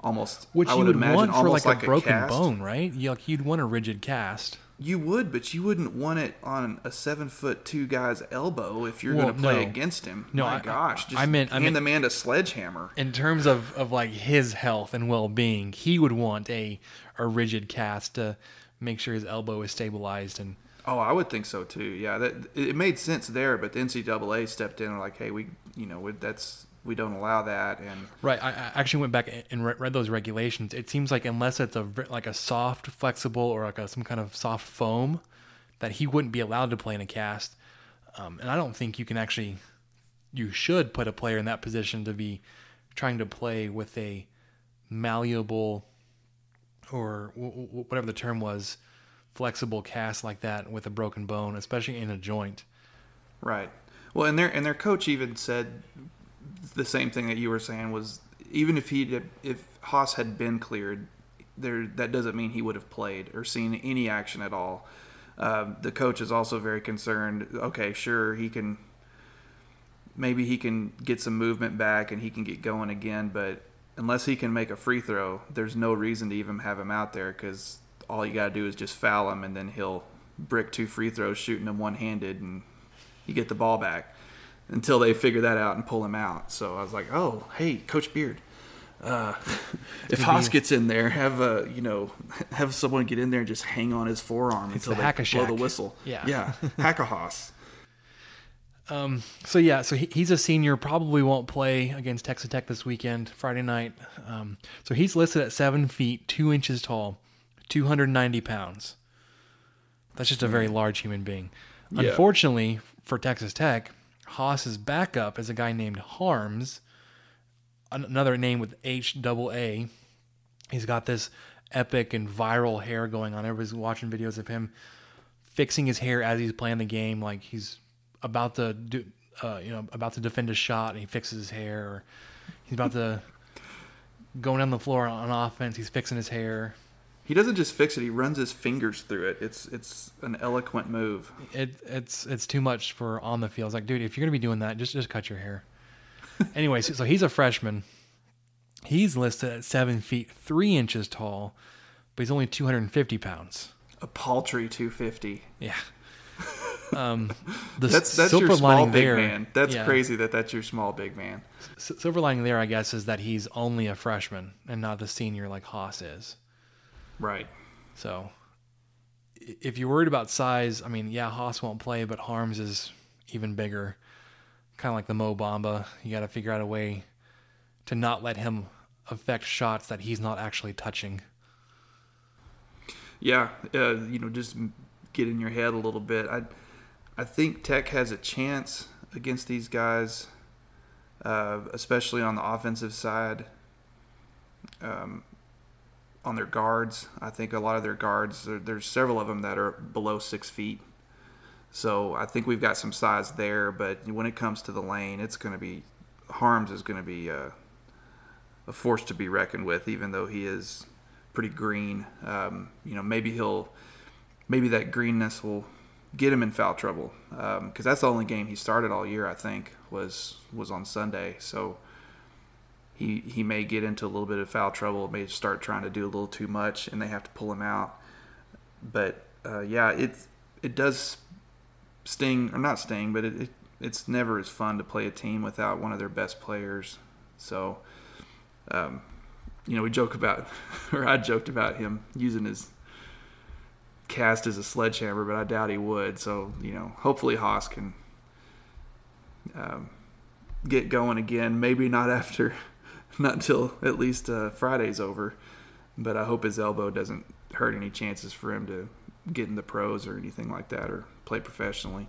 almost Which I you would, would imagine want for almost like, a broken bone, right? You, like you'd want a rigid cast. You would, but you wouldn't want it on a seven foot two guy's elbow if you're Well, going to play no. against him. No, My I- gosh, just I meant- I hand meant- the man a sledgehammer. In terms of, of like his health and well being, he would want a a rigid cast to make sure his elbow is stabilized and Oh, I would think so too. Yeah, that it made sense there, but the NCAA stepped in and like, hey, we, you know, that's we don't allow that. And right, I, actually went back and read, read those regulations. It seems like unless it's a like a soft, flexible, or like a, some kind of soft foam, that he wouldn't be allowed to play in a cast. Um, and I don't think you can actually, you should put a player in that position to be trying to play with a malleable or w- w- whatever the term was, flexible cast like that with a broken bone, especially in a joint. Right. Well, and their and their coach even said the same thing that you were saying was even if he if Haas had been cleared, there that doesn't mean he would have played or seen any action at all. Uh, the coach is also very concerned. Okay, sure, he can maybe he can get some movement back and he can get going again, but unless he can make a free throw, there's no reason to even have him out there because all you got to do is just foul him and then he'll brick two free throws shooting them one handed and you get the ball back until they figure that out and pull him out. So I was like, oh, hey, Coach Beard. Uh, if Haas gets in there, have a you know have someone get in there and just hang on his forearm it's until the they blow the whistle. Yeah, yeah, hack a Haas. Um, so yeah, so he, he's a senior, probably won't play against Texas Tech this weekend, Friday night. Um, so he's listed at seven feet two inches tall, 290 pounds. That's just a very large human being. Yeah. Unfortunately for Texas Tech, Haas's backup is a guy named Haarms, another name with H double A. He's got this epic and viral hair going on. Everybody's watching videos of him fixing his hair as he's playing the game, like he's about to do, uh, you know, about to defend a shot, and he fixes his hair, or he's about to going down the floor on offense. He's fixing his hair. He doesn't just fix it; he runs his fingers through it. It's it's an eloquent move. It it's it's too much for on the field. It's like, dude, if you're gonna be doing that, just just cut your hair. anyway, so, so he's a freshman. He's listed at seven feet three inches tall, but he's only 250 pounds. A paltry 250. Yeah. Um, the that's that's your small big there, man. That's yeah. crazy that that's your small big man. S- silver lining there, I guess, is that he's only a freshman and not the senior like Haas is. Right. So, if you're worried about size, I mean, yeah, Haas won't play, but Haarms is even bigger. Kind of like the Mo Bamba. You got to figure out a way to not let him affect shots that he's not actually touching. Yeah, uh, you know, just get in your head a little bit. I I think Tech has a chance against these guys, uh, especially on the offensive side. Um, on their guards, I think a lot of their guards, there, there's several of them that are below six feet. So I think we've got some size there, but when it comes to the lane, it's going to be Haarms is going to be uh, a force to be reckoned with, even though he is pretty green. Um, you know, maybe he'll, maybe that greenness will get him in foul trouble because that's the only game he started all year. I think was was on Sunday, so he he may get into a little bit of foul trouble. May start trying to do a little too much, and they have to pull him out. But uh, yeah, it it does sting or not sting, but it, it it's never as fun to play a team without one of their best players. So. Um, you know, we joke about, or I joked about him using his cast as a sledgehammer, but I doubt he would. So, you know, hopefully Haas can um, get going again. Maybe not after, not until at least uh, Friday's over. But I hope his elbow doesn't hurt any chances for him to get in the pros or anything like that or play professionally.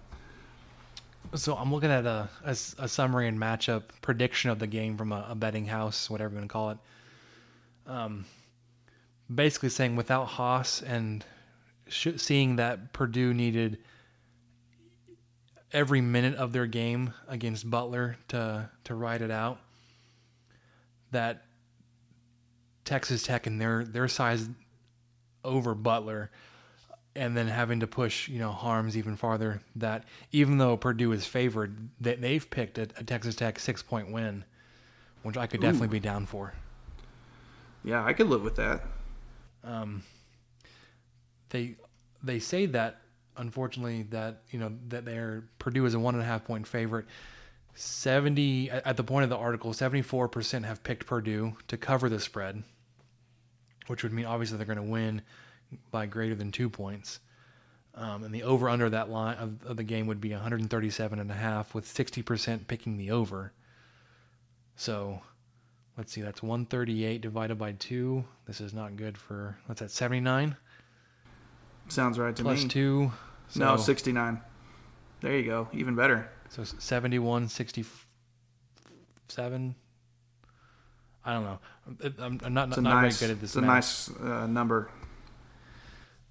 So I'm looking at a, a, a summary and matchup prediction of the game from a, a betting house, whatever you want to call it. Um, basically saying without Haas and sh- seeing that Purdue needed every minute of their game against Butler to to ride it out, that Texas Tech and their their size over Butler and then having to push, you know, Haarms even farther. That even though Purdue is favored, that they've picked a, a Texas Tech six point win, which I could definitely Ooh. be down for. Yeah, I could live with that. Um, they they say that unfortunately that you know that they're Purdue is a one and a half point favorite. Seventy at at the point of the article, seventy four percent have picked Purdue to cover the spread, which would mean obviously they're going to win by greater than two points. Um, and the over under that line of, of the game would be 137 and a half with 60% picking the over. So let's see, that's 138 divided by 2. This is not good for, what's that, 79? Sounds right to Plus me. 2. no, 69. There you go. Even better. So 71, 67. I don't know. I'm, I'm not, It's not, nice, very good at this it's a nice uh, number.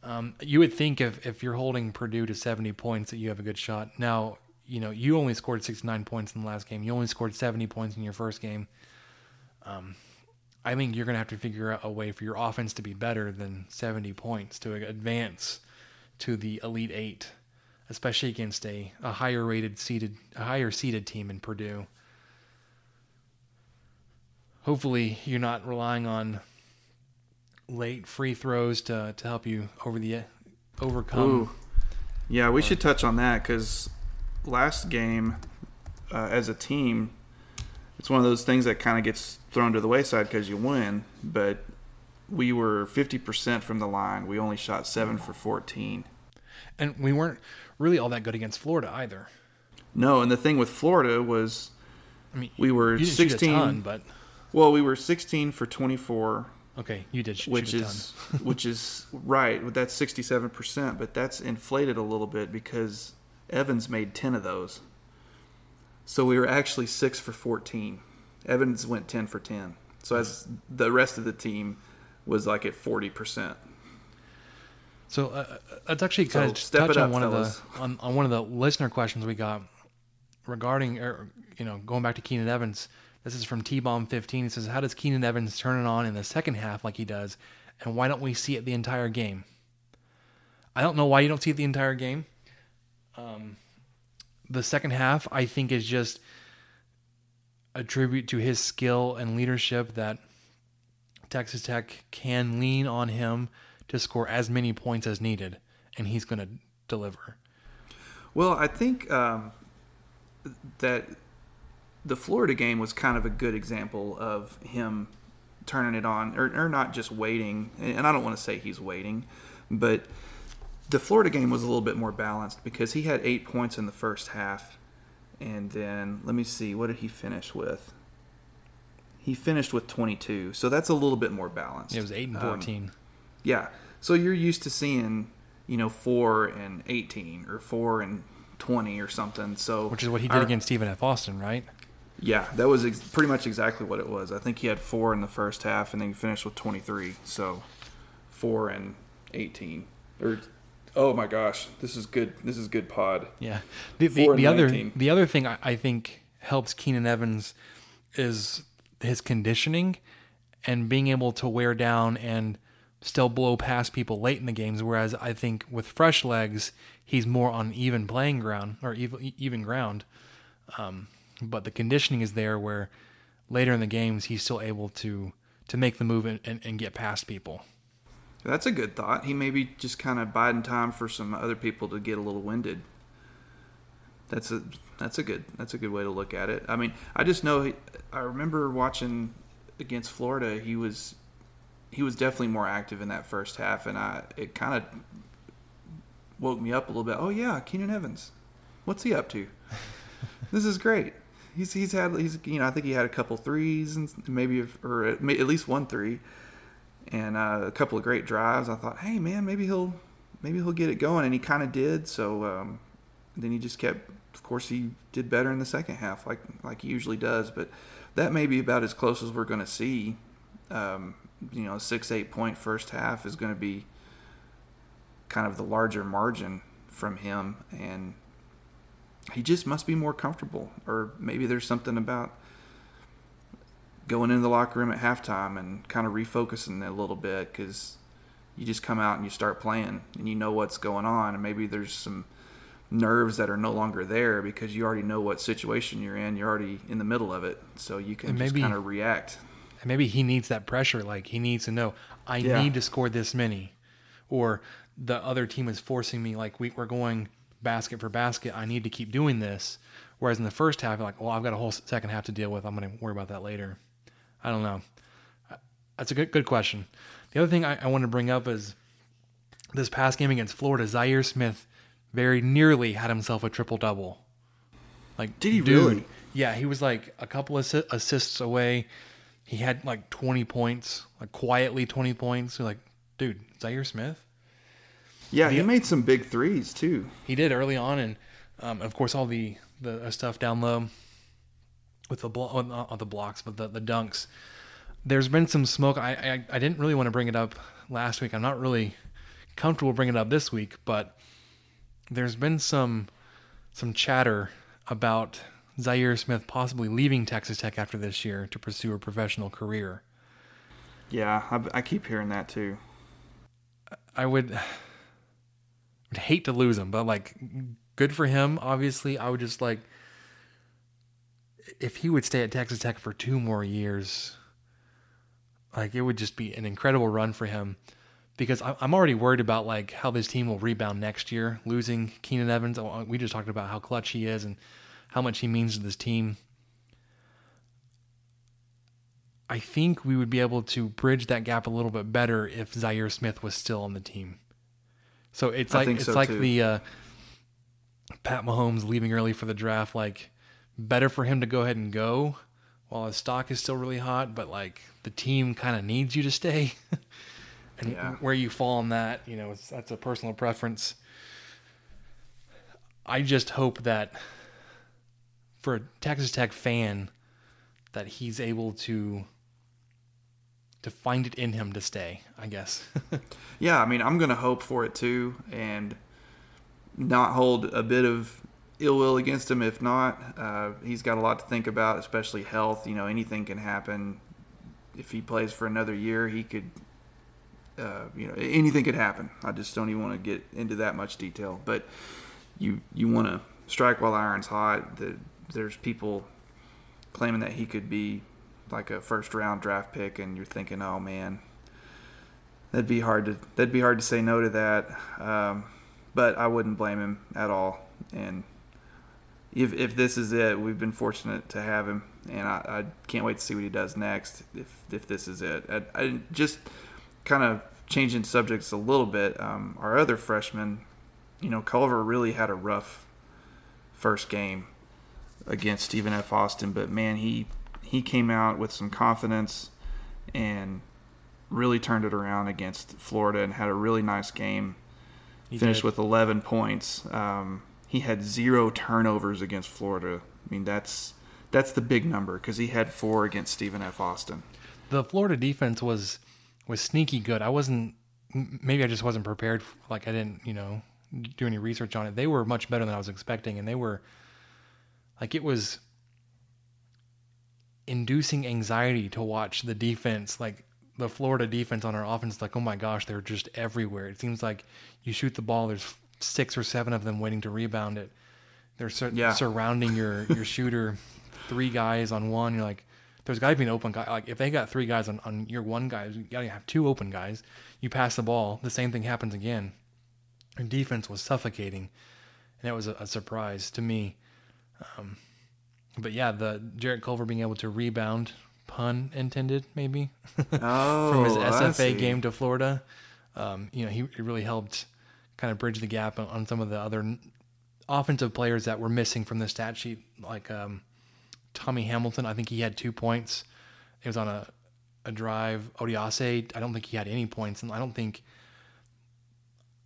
Um, you would think if, if you're holding Purdue to 70 points that you have a good shot. Now, you know, you only scored 69 points in the last game. You only scored 70 points in your first game. Um, I think you're going to have to figure out a way for your offense to be better than 70 points to advance to the Elite Eight, especially against a, a higher rated seeded, a higher seeded team in Purdue. Hopefully, you're not relying on late free throws to, to help you over the overcome. Ooh. Yeah, we should touch on that because last game, uh, as a team, it's one of those things that kind of gets thrown to the wayside because you win. But we were 50% from the line. We only shot 7 for 14. And we weren't really all that good against Florida either. No, and the thing with Florida was I mean, we were you didn't shoot a 16. ton, but Well, we were 16 for 24. okay, you did sh- which is which is right. That's 67%, but that's inflated a little bit because Evans made 10 of those. So we were actually 6 for 14. Evans went 10 for 10. So hmm. as the rest of the team was like at 40%. So uh, that's actually So kind of step touch on up, one fellas. of the on, on one of the listener questions we got regarding, or, you know, going back to Keenan Evans. This is from T Bomb 15. He says, "How does Keenan Evans turn it on in the second half like he does, and why don't we see it the entire game?" I don't know why you don't see it the entire game. Um, the second half, I think, is just a tribute to his skill and leadership that Texas Tech can lean on him to score as many points as needed, and he's going to deliver. Well, I think um, that the Florida game was kind of a good example of him turning it on, or, or not just waiting. And I don't want to say he's waiting, but the Florida game was a little bit more balanced because he had eight points in the first half. And then, let me see, what did he finish with? He finished with 22. So that's a little bit more balanced. It was 8 and Um, 14. Yeah. So you're used to seeing, you know, four and eighteen or four and twenty or something. So which is what he did our- against Stephen F. Austin, right? Yeah, that was ex- pretty much exactly what it was. I think he had four in the first half, and then he finished with twenty three. So four and eighteen. Or oh my gosh, this is good. This is good pod. Yeah. The, the, the other the other thing I, I think helps Keenan Evans is his conditioning and being able to wear down and still blow past people late in the games. Whereas I think with fresh legs, he's more on even playing ground or even even ground. Um, but the conditioning is there where later in the games he's still able to to make the move and, and, and get past people. That's a good thought. He may be just kind of biding time for some other people to get a little winded. That's a that's a good that's a good way to look at it. I mean, I just know I remember watching against Florida. He was he was definitely more active in that first half, and I it kind of woke me up a little bit. Oh yeah, Keenan Evans, what's he up to? this is great. He's he's had he's you know I think he had a couple threes and maybe or at least one three and uh, a couple of great drives. I thought, hey man, maybe he'll maybe he'll get it going, and he kind of did. So um, then he just kept. Of course, he did better in the second half, like like he usually does. But that may be about as close as we're going to see. Um, you know, six eight point first half is going to be kind of the larger margin from him, and he just must be more comfortable, or maybe there's something about going into the locker room at halftime and kind of refocusing a little bit because you just come out and you start playing and you know what's going on and maybe there's some nerves that are no longer there because you already know what situation you're in you're already in the middle of it so you can And just maybe- kind of react And maybe he needs that pressure. Like he needs to know, I Yeah. need to score this many, or the other team is forcing me. Like we, we're going basket for basket. I need to keep doing this. Whereas in the first half, you're like, well, I've got a whole second half to deal with. I'm going to worry about that later. I don't know. That's a good good question. The other thing I, I want to bring up is this past game against Florida, Zhaire Smith very nearly had himself a triple double. Like, did he dude, really? Yeah, he was like a couple of assists away. He had like 20 points, like quietly 20 points. You're like, dude, Zhaire Smith. Yeah, he made some big threes too. He did early on, and um, of course all the the stuff down low with the blo- not the blocks, but the the dunks. There's been some smoke. I, I I didn't really want to bring it up last week. I'm not really comfortable bringing it up this week, but there's been some some chatter about Zhaire Smith possibly leaving Texas Tech after this year to pursue a professional career. Yeah, I, I keep hearing that too. I would, would hate to lose him, but like, good for him. Obviously, I would just like if he would stay at Texas Tech for two more years. Like it would just be an incredible run for him because I'm already worried about like how this team will rebound next year, losing Keenan Evans. Oh, uh, we just talked about how clutch he is and how much he means to this team. I think we would be able to bridge that gap a little bit better if Zhaire Smith was still on the team. So it's like it's so like too. the uh, Pat Mahomes leaving early for the draft. Like better for him to go ahead and go while his stock is still really hot, but like the team kind of needs you to stay. and yeah. where you fall on that, you know, that's a personal preference. I just hope that for a Texas Tech fan that he's able to to find it in him to stay, I guess. yeah, I mean, I'm going to hope for it too and not hold a bit of ill will against him if not. Uh, he's got a lot to think about, especially health. You know, anything can happen. If he plays for another year, he could uh, you know, anything could happen. I just don't even want to get into that much detail. But you you want to strike while the iron's hot. The, there's people claiming that he could be like a first round draft pick, and you're thinking, oh man, that'd be hard to that'd be hard to say no to that. Um, but I wouldn't blame him at all. And if if this is it, we've been fortunate to have him, and I, I can't wait to see what he does next. If if this is it, I, I just kind of changing subjects a little bit, um, our other freshman, you know, Culver really had a rough first game against Stephen F. Austin, but man, he he came out with some confidence and really turned it around against Florida and had a really nice game. He Finished did. with 11 points. Um, he had zero turnovers against Florida. I mean, that's that's the big number because he had four against Stephen F. Austin. The Florida defense was was sneaky good. I wasn't maybe I just wasn't prepared. Like I didn't you know do any research on it. They were much better than I was expecting, and they were like it was inducing anxiety to watch the defense like the Florida defense on our offense like oh my gosh they're just everywhere it seems like you shoot the ball there's six or seven of them waiting to rebound it they're sur- yeah. surrounding your your shooter three guys on one you're like there's got to be an open guy. Like if they got three guys on, on your one guy, you got to have two open guys. You pass the ball, the same thing happens again. And defense was suffocating, and that was a, a surprise to me. Um, but yeah, the Jarrett Culver being able to rebound, pun intended, maybe, oh, from his SFA game to Florida. Um, you know, he, he really helped kind of bridge the gap on, on, some of the other offensive players that were missing from the stat sheet, like um, Tommy Hamilton. I think he had two points. It was on a, a drive. Odiase, I don't think he had any points, and I don't think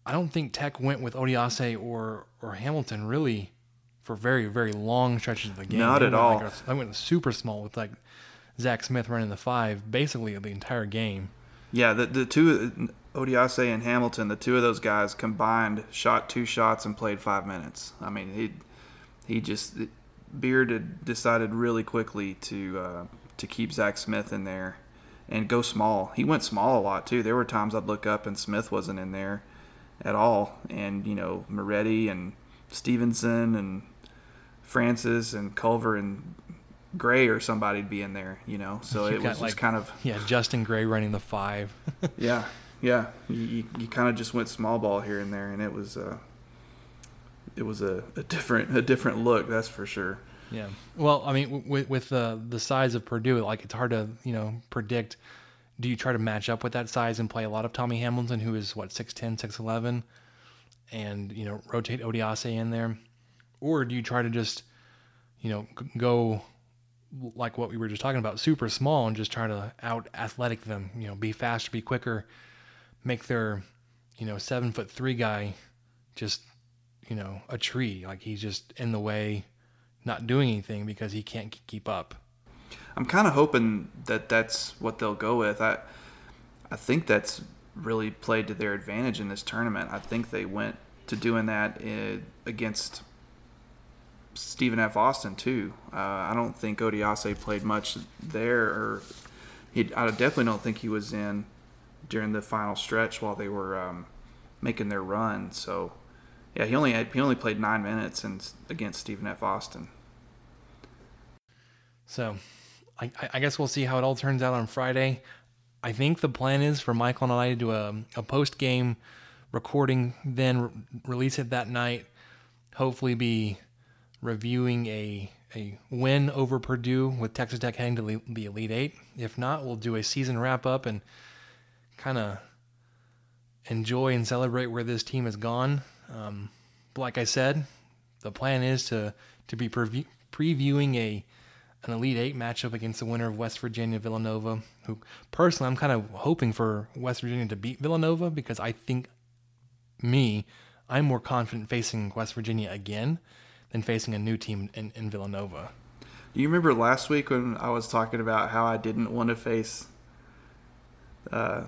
I don't think Tech went with Odiase or or Hamilton really for very very long stretches of the game. Not they at all. Like a, I went super small with like Zach Smith running the five basically the entire game. Yeah, the the two Odiase and Hamilton, the two of those guys combined shot two shots and played five minutes. I mean, he he just Beard had decided really quickly to uh, to keep Zach Smith in there and go small. He went small a lot too. There were times I'd look up and Smith wasn't in there at all, and you know Moretti and Stevenson and Francis and Culver and Gray or somebody'd be in there, you know. So you it was like, just kind of yeah, Justin Gray running the five. yeah, yeah. You, you, you kind of just went small ball here and there, and it was uh, it was a, a different a different look. That's for sure. Yeah. Well, I mean, with with the the size of Purdue, like it's hard to you know predict do you try to match up with that size and play a lot of Tommy Hamilton, who is what 6'10", 6'11", and you know rotate Odiase in there, or do you try to just you know go like what we were just talking about, super small, and just try to out athletic them, you know, be faster, be quicker, make their you know seven foot three guy just you know a tree, like he's just in the way, not doing anything because he can't keep up. I'm kind of hoping that that's what they'll go with. I I think that's really played to their advantage in this tournament. I think they went to doing that in, against Stephen F. Austin too. Uh, I don't think Odiase played much there, or he. I definitely don't think he was in during the final stretch while they were um, making their run. So, yeah, he only had, he only played nine minutes and against Stephen F. Austin. So, I, I guess we'll see how it all turns out on Friday. I think the plan is for Michael and I to do a, a post game recording, then re- release it that night. Hopefully, be reviewing a a win over Purdue with Texas Tech heading to the Elite Eight. If not, we'll do a season wrap up and kind of enjoy and celebrate where this team has gone. Um, like I said, the plan is to to be preview, previewing a an Elite Eight matchup against the winner of West Virginia Villanova. Who personally, I'm kind of hoping for West Virginia to beat Villanova because I think me, I'm more confident facing West Virginia again than facing a new team in, in Villanova. Do you remember last week when I was talking about how I didn't want to face uh,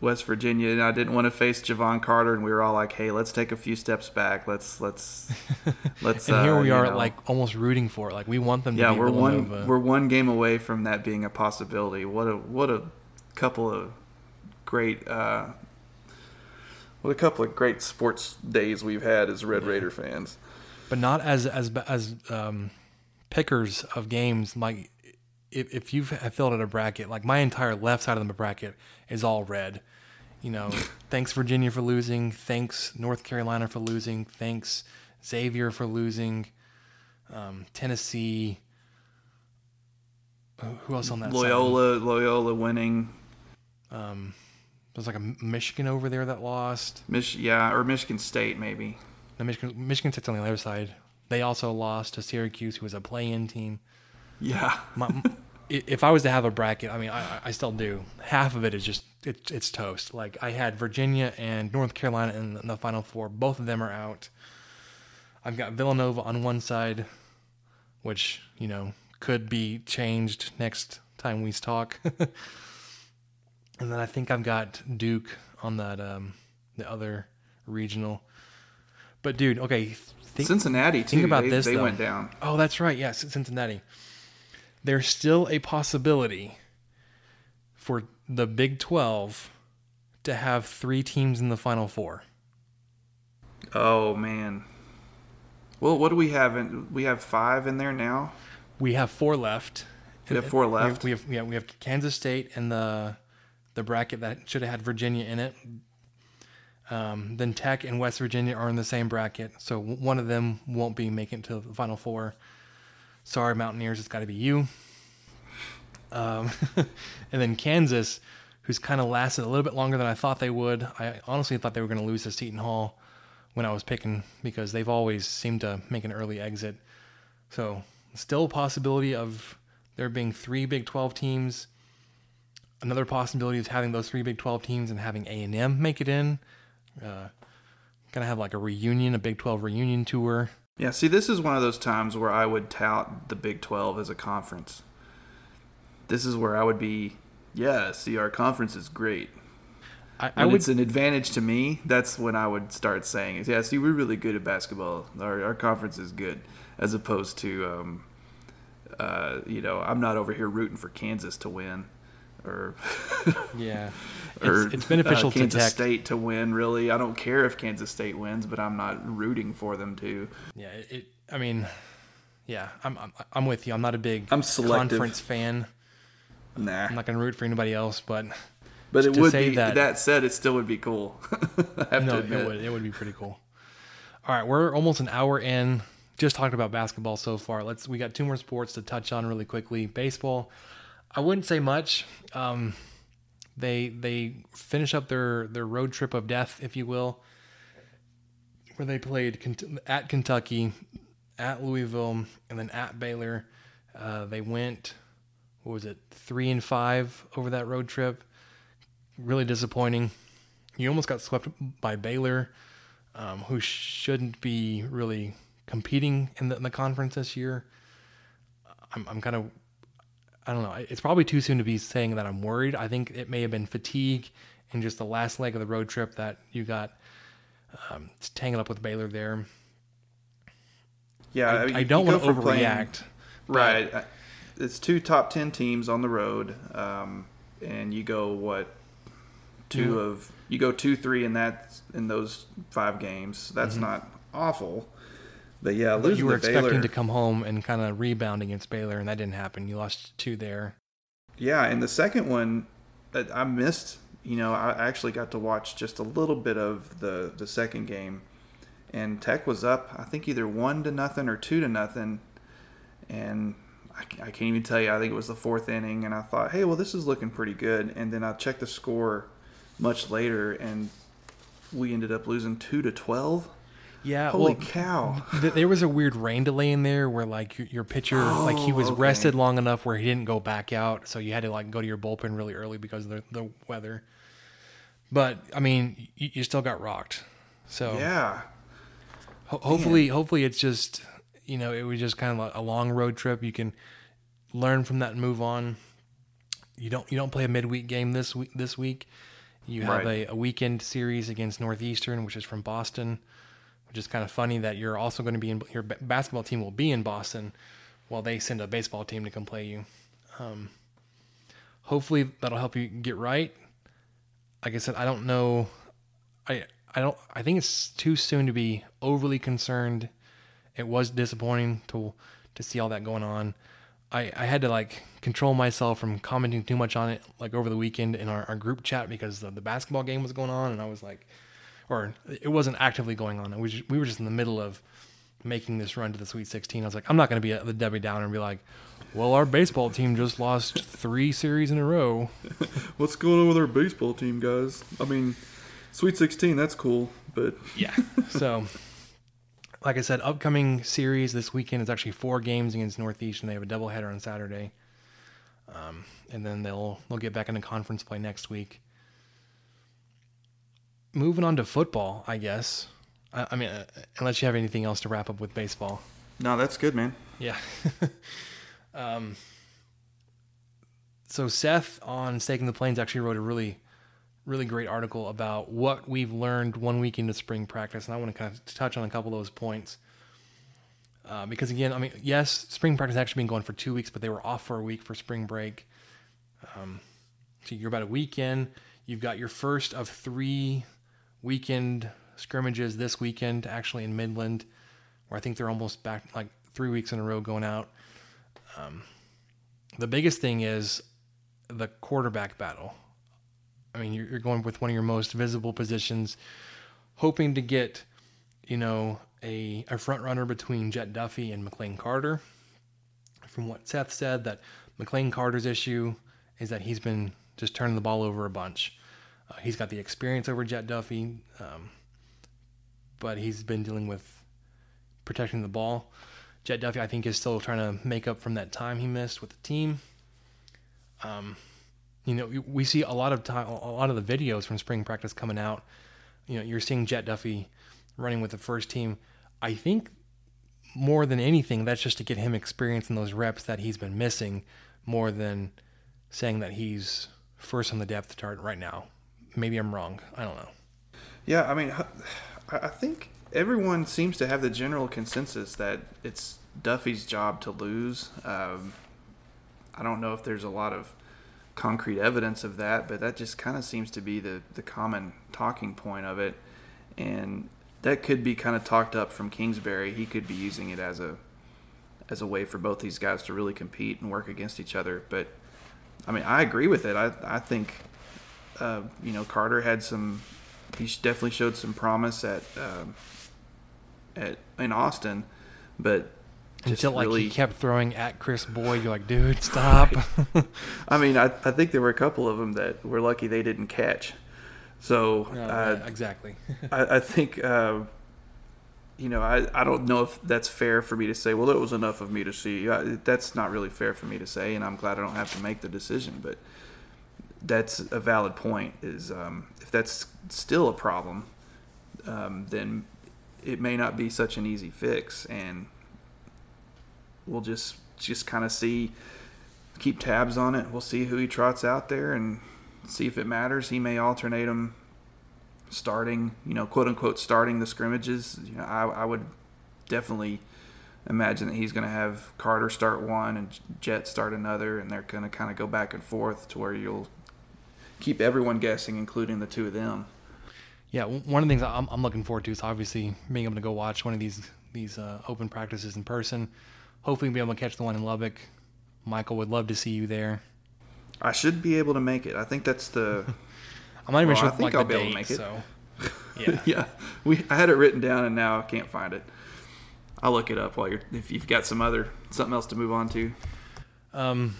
West Virginia, and I didn't want to face Jevon Carter, and we were all like, "Hey, let's take a few steps back. Let's let's let's." and here uh, we are, know. like almost rooting for it. Like we want them. Yeah, to we're Villanova. one we're one game away from that being a possibility. What a what a couple of great. Uh, what a couple of great sports days we've had as Red yeah. Raider fans. But not as as as um, pickers of games. Like if if you have filled out a bracket, like my entire left side of the bracket is all red you know, thanks Virginia for losing. Thanks North Carolina for losing. Thanks Xavier for losing. Um, Tennessee. Who else on that? Loyola, side? Loyola winning. Um, there's like a Michigan over there that lost. Mich- yeah, or Michigan State maybe. No, Michigan, Michigan State's on the other side. They also lost to Syracuse, who was a play-in team. Yeah. My, if I was to have a bracket, I mean, I, I still do. Half of it is just it, it's toast. Like I had Virginia and North Carolina in the Final Four. Both of them are out. I've got Villanova on one side, which you know could be changed next time we talk. and then I think I've got Duke on that um, the other regional. But dude, okay, think, Cincinnati too. Think about they, this. They though. went down. Oh, that's right. Yes, Cincinnati there's still a possibility for the Big 12 to have three teams in the Final Four. Oh man. Well, what do we have? In, we have five in there now. We have four left. We have four left. We have, we have, yeah, we have Kansas State and the the bracket that should have had Virginia in it. Um, then Tech and West Virginia are in the same bracket, so one of them won't be making it to the Final Four. Sorry, Mountaineers, it's got to be you. Um, and then Kansas, who's kind of lasted a little bit longer than I thought they would. I honestly thought they were going to lose to Seton Hall when I was picking because they've always seemed to make an early exit. So, still a possibility of there being three Big 12 teams. Another possibility is having those three Big 12 teams and having A&M make it in. Uh, gonna have like a reunion, a Big 12 reunion tour. Yeah, see, this is one of those times where I would tout the Big 12 as a conference. This is where I would be, yeah, see, our conference is great. I, I would, it's an advantage to me, that's when I would start saying, yeah, see, we're really good at basketball. Our, our conference is good, as opposed to, um, uh, you know, I'm not over here rooting for Kansas to win or yeah, or it's, it's beneficial uh, Kansas to Tech. State to win. Really, I don't care if Kansas State wins, but I'm not rooting for them to. Yeah, it. I mean, yeah, I'm I'm, I'm with you. I'm not a big I'm selective. conference fan. Nah, I'm not going to root for anybody else, but. But it would be that, that said, it still would be cool. no, it would. It would be pretty cool. All right, we're almost an hour in. Just talked about basketball so far. Let's. We got two more sports to touch on really quickly. Baseball. I wouldn't say much. Um, they they finish up their their road trip of death, if you will, where they played at Kentucky, at Louisville, and then at Baylor. Uh, they went, what was it, three and five over that road trip. Really disappointing. You almost got swept by Baylor, um, who shouldn't be really competing in the, in the conference this year. I'm, I'm kind of I don't know. It's probably too soon to be saying that I'm worried. I think it may have been fatigue and just the last leg of the road trip that you got um, tangled up with Baylor there. Yeah, I, I don't want to overreact. Playing, right. It's two top 10 teams on the road. Um, and you go, what, 2 mm-hmm. of, you go 2 3 in that, in those five games. That's mm-hmm. not awful. But yeah, losing you were expecting Baylor, to come home and kind of rebound against Baylor, and that didn't happen. You lost two there. Yeah, and the second one, uh, I missed. You know, I actually got to watch just a little bit of the the second game, and Tech was up. I think either one to nothing or two to nothing, and I, I can't even tell you. I think it was the fourth inning, and I thought, hey, well, this is looking pretty good. And then I checked the score much later, and we ended up losing two to twelve. Yeah, holy well, cow! Th- there was a weird rain delay in there where like your, your pitcher, oh, like he oh, was oh, okay. rested long enough where he didn't go back out, so you had to like go to your bullpen really early because of the, the weather. But I mean, you, you still got rocked. So yeah. Ho- hopefully, Man. hopefully it's just you know it was just kind of like a long road trip. You can learn from that and move on. You don't you don't play a midweek game this week. This week, you have right. a, a weekend series against Northeastern, which is from Boston which is kind of funny that you're also going to be in your basketball team will be in Boston while they send a baseball team to come play you. Um, hopefully that'll help you get right. Like I said, I don't know. I I don't. I think it's too soon to be overly concerned. It was disappointing to to see all that going on. I, I had to like control myself from commenting too much on it like over the weekend in our, our group chat because the, the basketball game was going on and I was like or it wasn't actively going on. We just, we were just in the middle of making this run to the Sweet 16. I was like, I'm not going to be the Debbie Downer and be like, well, our baseball team just lost three series in a row. What's going on with our baseball team, guys? I mean, Sweet 16, that's cool, but yeah. So, like I said, upcoming series this weekend is actually four games against Northeast, and They have a doubleheader on Saturday, um, and then they'll they'll get back into conference play next week moving on to football, I guess. I, I mean, uh, unless you have anything else to wrap up with baseball. No, that's good, man. Yeah. um, so Seth on Staking the Plains actually wrote a really, really great article about what we've learned one week into spring practice, and I want to kind of touch on a couple of those points. Uh, because again, I mean, yes, spring practice has actually been going for two weeks, but they were off for a week for spring break. Um, so you're about a week in. You've got your first of three weekend scrimmages this weekend, actually in Midland, where I think they're almost back like three weeks in a row going out. Um, the biggest thing is the quarterback battle. I mean, you're, you're going with one of your most visible positions, hoping to get, you know, a, a front runner between Jett Duffey and McLane Carter. From what Seth said, that McLane Carter's issue is that he's been just turning the ball over a bunch. Uh, he's got the experience over Jett Duffey, um, but he's been dealing with protecting the ball. Jett Duffey, I think, is still trying to make up from that time he missed with the team. Um, you know, we see a lot of time, a lot of the videos from spring practice coming out. You know, you're seeing Jett Duffey running with the first team. I think more than anything, that's just to get him experience in those reps that he's been missing, more than saying that he's first on the depth chart right now maybe I'm wrong. I don't know. Yeah, I mean, I think everyone seems to have the general consensus that it's Duffey's job to lose. Um, I don't know if there's a lot of concrete evidence of that, but that just kind of seems to be the, the common talking point of it. And that could be kind of talked up from Kingsbury. He could be using it as a as a way for both these guys to really compete and work against each other. But I mean, I agree with it. I I think uh, you know, Carter had some. He definitely showed some promise at um, at in Austin, but Until like really, he kept throwing at Chris Boyd, you're like, dude, stop. I mean, I, I think there were a couple of them that were lucky they didn't catch. So uh, exactly. I, I, think uh, you know I, I don't know if that's fair for me to say. Well, it was enough of me to see. I, that's not really fair for me to say, and I'm glad I don't have to make the decision. But that's a valid point. Is um, if that's still a problem, um, then it may not be such an easy fix, and we'll just just kind of see, keep tabs on it. We'll see who he trots out there and see if it matters. He may alternate them starting, you know, quote unquote, starting the scrimmages. You know, I, I would definitely imagine that he's going to have Carter start one and Jett start another, and they're going to kind of go back and forth to where you'll keep everyone guessing, including the two of them. Yeah, one of the things I'm, I'm looking forward to is obviously being able to go watch one of these these uh, open practices in person. Hopefully, be able to catch the one in Lubbock. Michael would love to see you there. I should be able to make it. I think that's the. I'm not even well, sure. I think like I'll be date, able to make it. So, yeah, yeah. We I had it written down and now I can't find it. I'll look it up while you're if you've got some other something else to move on to. Um,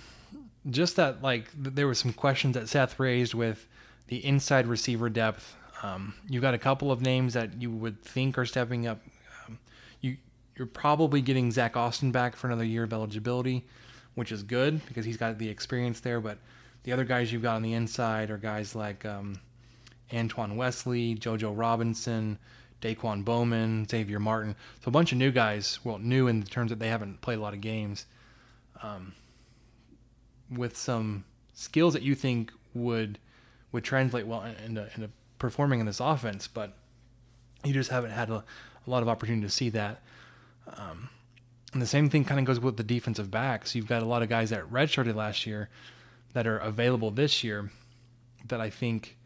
just that like there were some questions that Seth raised with the inside receiver depth. Um, you got a couple of names that you would think are stepping up. Um, you you're probably getting Zach Austin back for another year of eligibility, which is good because he's got the experience there. But the other guys you've got on the inside are guys like um, Antoine Wesley, JoJo Robinson, Daquan Bowman, Xavier Martin. So a bunch of new guys. Well, new in the terms that they haven't played a lot of games. Um, with some skills that you think would would translate well into, into performing in this offense, but you just haven't had a, a lot of opportunity to see that. Um, and the same thing kind of goes with the defensive backs. You've got a lot of guys that redshirted last year that are available this year that I think,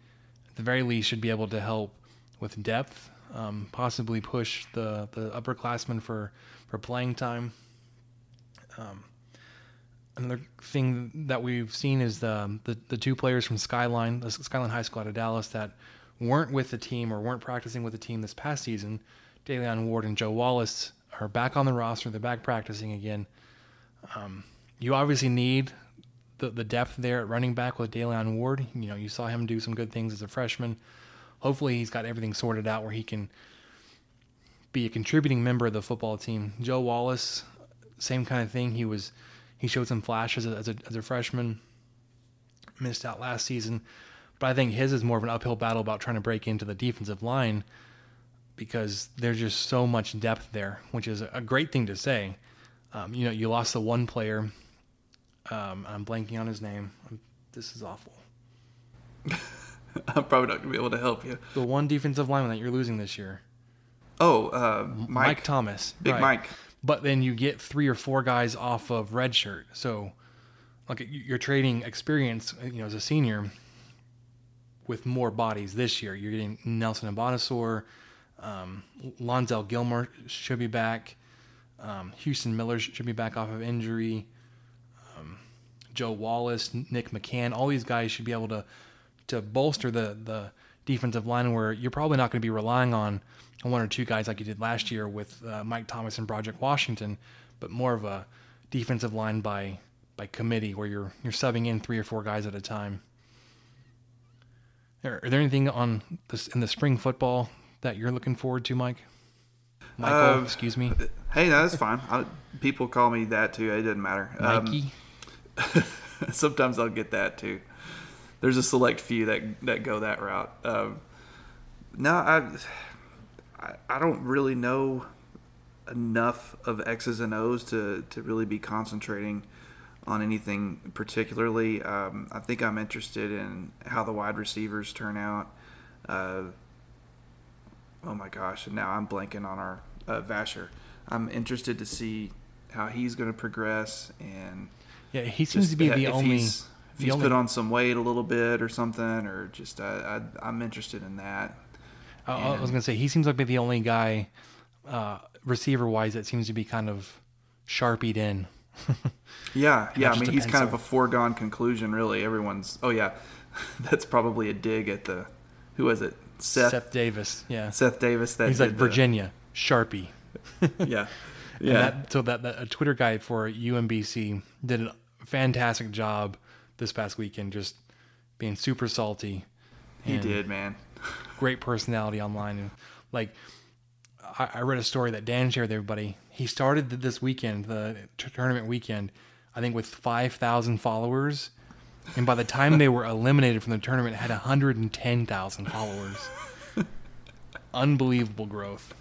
at the very least, should be able to help with depth, um, possibly push the, the upperclassmen for, for playing time. Um, another thing that we've seen is the, the, the two players from Skyline, the Skyline High School out of Dallas, that weren't with the team or weren't practicing with the team this past season. Da'Leon Ward and Joe Wallace are back on the roster. They're back practicing again. Um, you obviously need the, the depth there at running back with Da'Leon Ward. You know, you saw him do some good things as a freshman. Hopefully, he's got everything sorted out where he can be a contributing member of the football team. Joe Wallace, same kind of thing. He was he showed some flashes as a, as a freshman. Missed out last season, but I think his is more of an uphill battle about trying to break into the defensive line because there's just so much depth there, which is a great thing to say. Um, you know, you lost the one player um, I'm blanking on his name. This is awful. I'm probably not gonna be able to help you. The one defensive lineman that you're losing this year. Oh, uh, Mike. Mike Thomas, Big right. Mike. But then you get three or four guys off of redshirt, so like you're trading experience, you know, as a senior with more bodies this year. You're getting Nelson Mbanasor, um, Lonzel Gilmore should be back. Um, Houston Miller should be back off of injury. Joe Wallace, Nick McCann, all these guys should be able to to bolster the the defensive line where you're probably not going to be relying on one or two guys like you did last year with uh, Mike Thomas and Broderick Washington, but more of a defensive line by by committee where you're you're subbing in three or four guys at a time. Are, are there anything on this in the spring football that you're looking forward to, Mike? Michael, uh, excuse me. Hey, no, that's fine. I, people call me that too. It doesn't matter. Mikey. Um, Sometimes I'll get that too. There's a select few that that go that route. Um, no, I, I I don't really know enough of X's and O's to to really be concentrating on anything particularly. Um, I think I'm interested in how the wide receivers turn out. Uh, oh my gosh! Now I'm blanking on our uh, Vasher. I'm interested to see how he's going to progress and yeah, he seems to be the only. He's, if he's only... put on some weight a little bit or something, or just I, I, am interested in that. Uh, I was gonna say he seems like the only guy, uh, receiver wise, that seems to be kind of sharpied in. yeah, yeah. I mean, he's kind of a foregone conclusion, really. Everyone's. Oh yeah, that's probably a dig at the. Who was it? Seth, Seth Davis. Yeah. Seth Davis. That he's like Virginia the, Sharpie. yeah, And Yeah. that, so that, that a Twitter guy for UMBC did a fantastic job this past weekend, just being super salty. He did, man. Great personality online, and like I, I read a story that Dan shared with everybody. He started this weekend, the t- tournament weekend, I think with five thousand followers, and by the time they were eliminated from the tournament, had hundred and ten thousand followers. Unbelievable growth.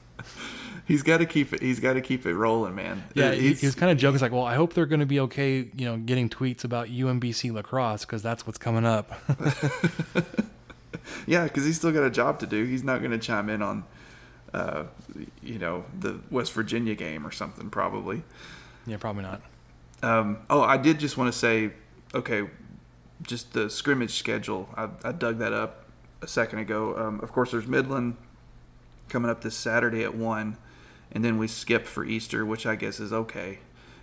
He's got to keep it. He's got to keep it rolling, man. Yeah, he's- he was kind of joking. He's like, "Well, I hope they're going to be okay, you know, getting tweets about UMBC lacrosse because that's what's coming up." Yeah, because he's still got a job to do. He's not going to chime in on, uh, you know, the West Virginia game or something, probably. yeah, probably not. Um, oh, I did just want to say, okay, just the scrimmage schedule. I, I dug that up a second ago. Um, of course, there's Midland coming up this Saturday at one, and then we skip for Easter, which I guess is okay,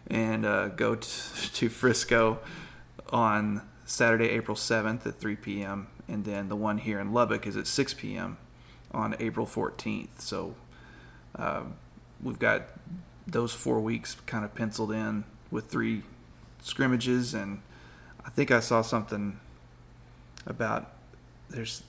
and uh, go t- to Frisco on Saturday, April 7th at 3 p.m., and then the one here in Lubbock is at 6 p.m. on April 14th. So um, we've got those four weeks kind of penciled in with three scrimmages, and I think I saw something about there's.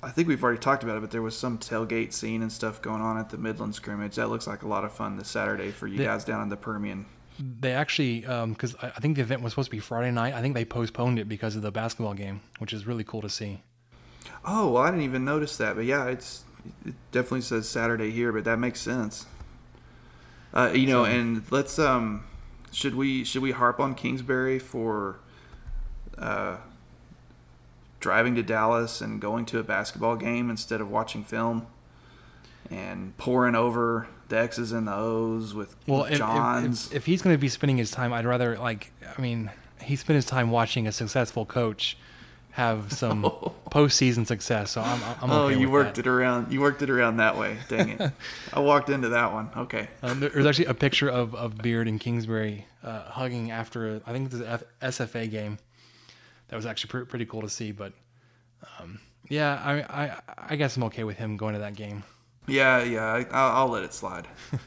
I think we've already talked about it, but there was some tailgate scene and stuff going on at the Midland scrimmage. That looks like a lot of fun this Saturday for you The- guys down in the Permian. They actually, because I I think the event was supposed to be Friday night. I think they postponed it because of the basketball game, which is really cool to see. Oh, well, I didn't even notice that, but yeah, it's it definitely says Saturday here, but that makes sense. Uh, you know, and let's um, should we should we harp on Kingsbury for uh, driving to Dallas and going to a basketball game instead of watching film and pouring over the X's and the O's with, Well, with if, if, Johns? if, if he's going to be spending his time, I'd rather like. I mean, he spent his time watching a successful coach have some postseason success. So I'm, I'm oh, okay you with worked that. it around. You worked it around that way. Dang it! I walked into that one. Okay. Um, there's actually a picture of, of Beard and Kingsbury uh, hugging after a, I think it's an F- SFA game. That was actually pre- pretty cool to see. But um, yeah, I, I I guess I'm okay with him going to that game. Yeah, yeah, I, I'll, I'll let it slide.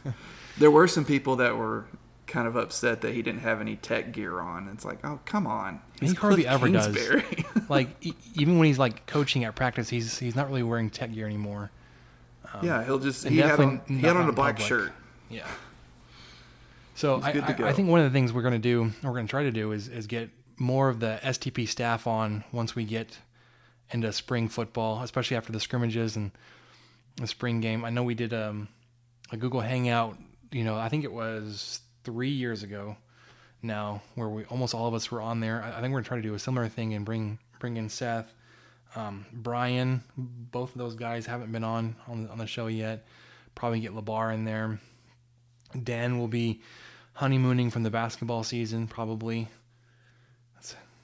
there were some people that were kind of upset that he didn't have any tech gear on. It's like, oh, come on. he hardly ever Kingsbury. does. like e- even when he's like coaching at practice, he's he's not really wearing tech gear anymore. Um, yeah, he'll just he had on, he had on a black public. shirt. Yeah. So He's I, I. I think one of the things we're going to do, we're going to try to do, is is get more of the STP staff on once we get into spring football, especially after the scrimmages and the spring game. I know we did um, a Google Hangout. You know, I think it was three years ago now, where we almost all of us were on there. I, I think we're going to try to do a similar thing and bring bring in Seth, um, Brian. Both of those guys haven't been on on, on the show yet. Probably get Labar in there. Dan will be honeymooning from the basketball season, probably.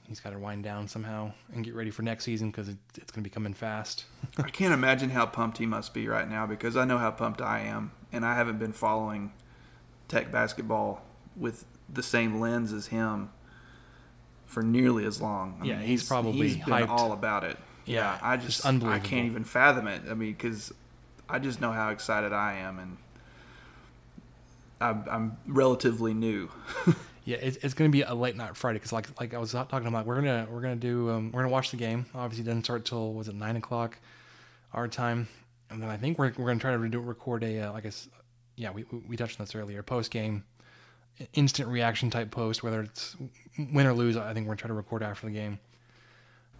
He's got to wind down somehow and get ready for next season because it, it's going to be coming fast. I can't imagine how pumped he must be right now because I know how pumped I am, and I haven't been following tech basketball with the same lens as him for nearly as long. I Yeah, he's probably he's been hyped. all about it. Yeah, I just just I can't even fathom it. I mean, because I just know how excited I am, and I'm, I'm relatively new. Yeah, it's, it's going to be a late night Friday because, like, like I was talking about, we're gonna we're gonna do um, we're gonna watch the game. Obviously, it doesn't start till was it nine o'clock our time, and then I think we're we're gonna try to do, record a uh, like a yeah we we- touched on this earlier post game instant reaction type post whether it's win or lose. I think we're gonna try to record after the game.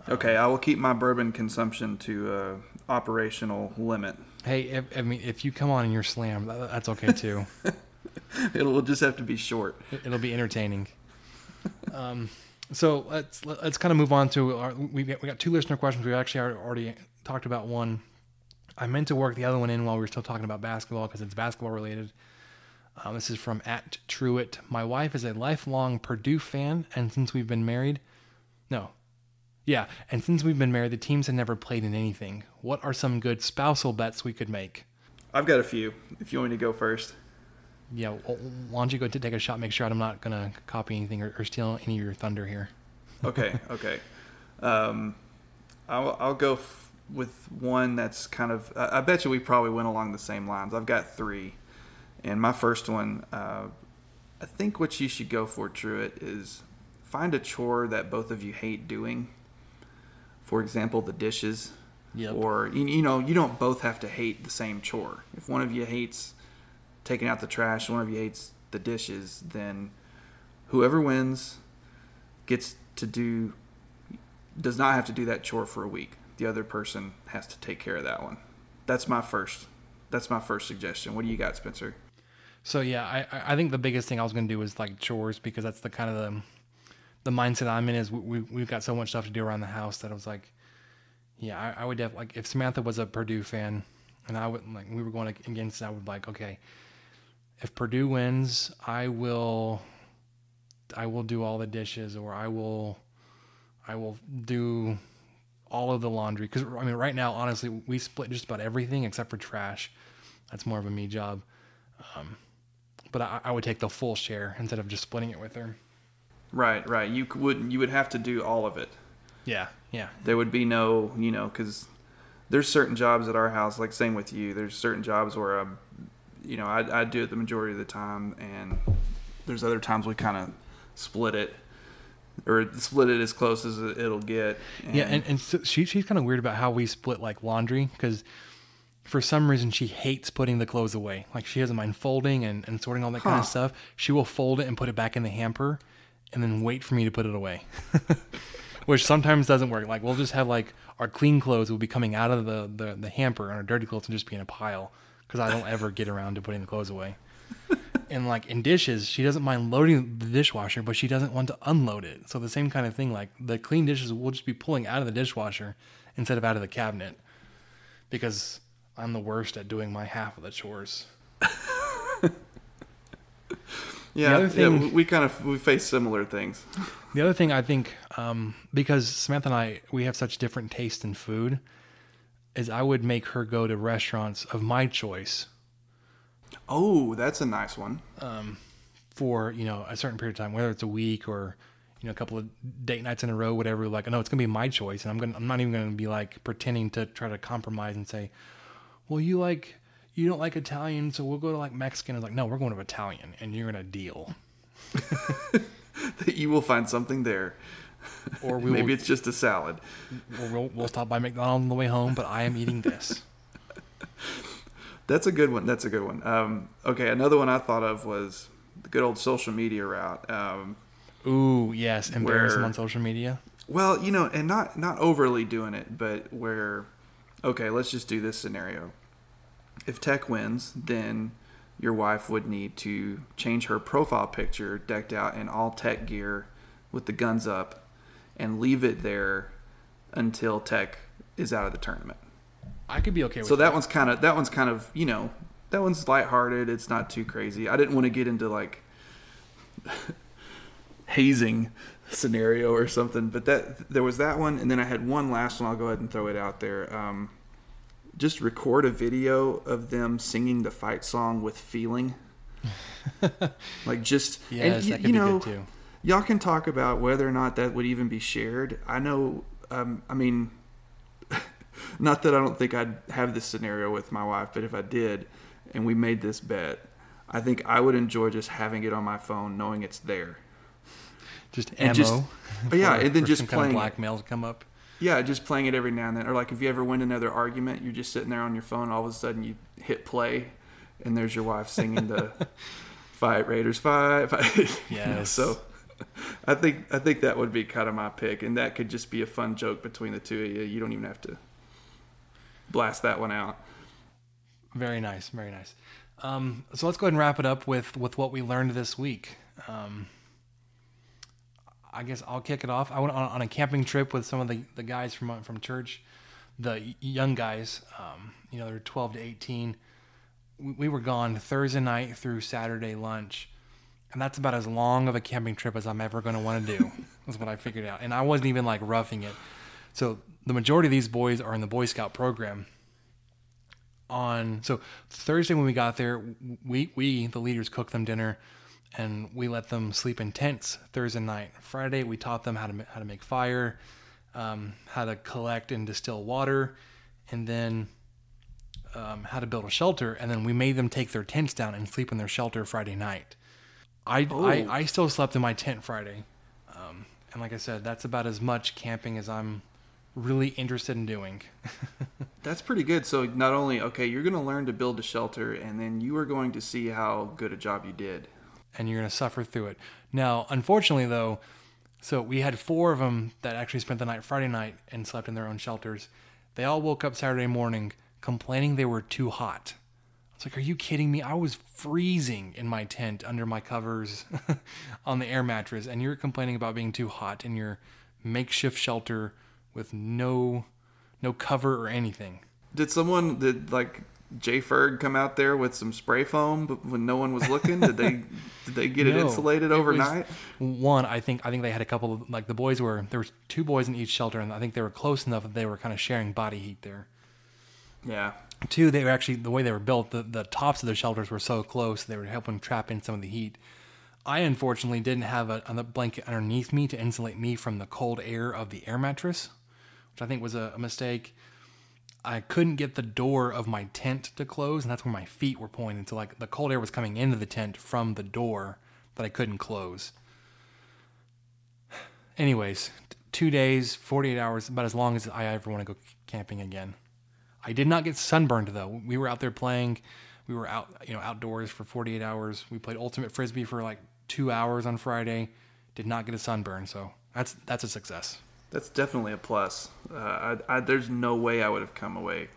Okay, I will keep my bourbon consumption to uh, operational limit. Hey, if, I mean, if you come on and you're slammed, that, that's okay too. It will just have to be short. It- It'll be entertaining. Um, so let's let's kind of move on to our, we got, we got two listener questions. We actually already- already talked about one. I meant to work the other one in while we were still talking about basketball because it's basketball related. Um, this is from at Truitt. My wife is a lifelong Purdue fan, and since we've been married, no, yeah, and since we've been married, the teams have never played in anything. What are some good spousal bets we could make? I've got a few. If you want me to go first. Yeah, wh- why don't you go to take a shot? Make sure I'm not gonna copy anything or, or steal any of your thunder here. Okay, okay. Um, I'll, I'll go f- with one that's kind of. I I bet you we probably went along the same lines. I've got three, And my first one, uh, I think what you should go for, Truett, is find a chore that both of you hate doing. For example, the dishes. Yep. Or you, you know, you don't both have to hate the same chore. If one of you hates taking out the trash, one of you hates the dishes, then whoever wins gets to do does not have to do that chore for a week. The other person has to take care of that one. That's my first. That's my first suggestion. What do you got, Spencer? So yeah, I I think the biggest thing I was gonna do was like chores because that's the kind of the the mindset I'm in is we, we have got so much stuff to do around the house that I was like, yeah, I, I would definitely like if Samantha was a Purdue fan and I would like we were going against, I would like okay, if Purdue wins, I will I will do all the dishes or I will I will do all of the laundry because I mean right now honestly we split just about everything except for trash. That's more of a me job. Um, but I, I would take the full share instead of just splitting it with her. Right, right. You would you would have to do all of it. Yeah, yeah. There would be no, you know, because there's certain jobs at our house, like same with you. There's certain jobs where I'm, you know, I, I do it the majority of the time, and there's other times we kind of split it or split it as close as it'll get. And yeah, and, and so she she's kind of weird about how we split like laundry because for some reason she hates putting the clothes away. Like she doesn't mind folding and, and sorting all that huh. kind of stuff. She will fold it and put it back in the hamper and then wait for me to put it away. Which sometimes doesn't work. Like we'll just have like our clean clothes will be coming out of the, the, the hamper and our dirty clothes will just be in a pile because I don't ever get around to putting the clothes away. and like in dishes, she doesn't mind loading the dishwasher, but she doesn't want to unload it. So the same kind of thing, like the clean dishes will just be pulling out of the dishwasher instead of out of the cabinet because I'm the worst at doing my half of the chores. yeah, thing, yeah, we kind of we face similar things. The other thing I think, um, because Samantha and I we have such different taste in food, is I would make her go to restaurants of my choice. Oh, that's a nice one. Um, for you know a certain period of time, whether it's a week or you know a couple of date nights in a row, whatever. Like, no, it's gonna be my choice, and I'm gonna I'm not even gonna be like pretending to try to compromise and say, well, you like you don't like Italian, so we'll go to like Mexican. It's like, no, we're going to Italian, and you're gonna deal. that you will find something there, or we maybe will, it's just a salad. Or we'll, we'll stop by McDonald's on the way home, but I am eating this. That's a good one. That's a good one. Um, okay, another one I thought of was the good old social media route. Um, Ooh, yes, embarrassing on social media. Well, you know, and not not overly doing it, but where okay, let's just do this scenario. If Tech wins, then your wife would need to change her profile picture decked out in all tech gear with the guns up and leave it there until Tech is out of the tournament. I could be okay with So that, that one's kind of that one's kind of, you know, that one's lighthearted. It's not too crazy. I didn't want to get into like hazing scenario or something. But that there was that one, and then I had one last one. I'll go ahead and throw it out there. Um, just record a video of them singing the fight song with feeling. like just yes, and you, you know, y'all can talk about whether or not that would even be shared. I know. Um, I mean, not that I don't think I'd have this scenario with my wife, but if I did, and we made this bet, I think I would enjoy just having it on my phone, knowing it's there just and ammo. Just, for, yeah, and then just playing kind of blackmail to come up. Yeah, just playing it every now and then, or like if you ever win another argument, you're just sitting there on your phone, all of a sudden you hit play, and there's your wife singing the "Fight Raiders Fight." fight. Yes. you know, so I think I think that would be kind of my pick, and that could just be a fun joke between the two of you. You don't even have to blast that one out. Very nice, very nice. Um, so let's go ahead and wrap it up with with what we learned this week. Um, I guess I'll kick it off. I went on, on, a camping trip with some of the, the guys from from church, the young guys. Um, you know, they're 12 to 18. We, we were gone Thursday night through Saturday lunch, and that's about as long of a camping trip as I'm ever going to want to do. That's what I figured out, and I wasn't even like roughing it. So the majority of these boys are in the Boy Scout program. On so Thursday when we got there, we we the leaders cooked them dinner and we let them sleep in tents Thursday night. Friday, we taught them how to how to make fire, um, how to collect and distill water, and then um, how to build a shelter, and then we made them take their tents down and sleep in their shelter Friday night. I, Oh. I, I still slept in my tent Friday. Um, and like I said, that's about as much camping as I'm really interested in doing. That's pretty good. So not only okay, you're going to learn to build a shelter, and then you are going to see how good a job you did. and you're going to suffer through it. Now, unfortunately, though, so we had four of them that actually spent the night Friday night and slept in their own shelters. They all woke up Saturday morning complaining they were too hot. I was like, "Are you kidding me? I was freezing in my tent under my covers on the air mattress, and you're complaining about being too hot in your makeshift shelter with no no cover or anything." Did someone did like Jay Ferg come out there with some spray foam but when no one was looking? Did they did they get it No, insulated it was- overnight? one, I think I think they had a couple of like the boys were there was two boys in each shelter, and I think they were close enough that they were kind of sharing body heat there. Yeah. Two, they were actually the way they were built. The the tops of the shelters were so close they were helping trap in some of the heat. I unfortunately didn't have a, a blanket underneath me to insulate me from the cold air of the air mattress, which I think was a, a mistake. I couldn't get the door of my tent to close, and that's where my feet were pointing. So like the cold air was coming into the tent from the door that I couldn't close. Anyways, two days, 48 hours, about as long as I ever want to go camping again. I did not get sunburned though. We were out there playing. We were out, you know, outdoors for 48 hours. We played ultimate frisbee for like two hours on Friday. Did not get a sunburn, so that's that's a success. That's definitely a plus. Uh, I, I, there's no way I would have come away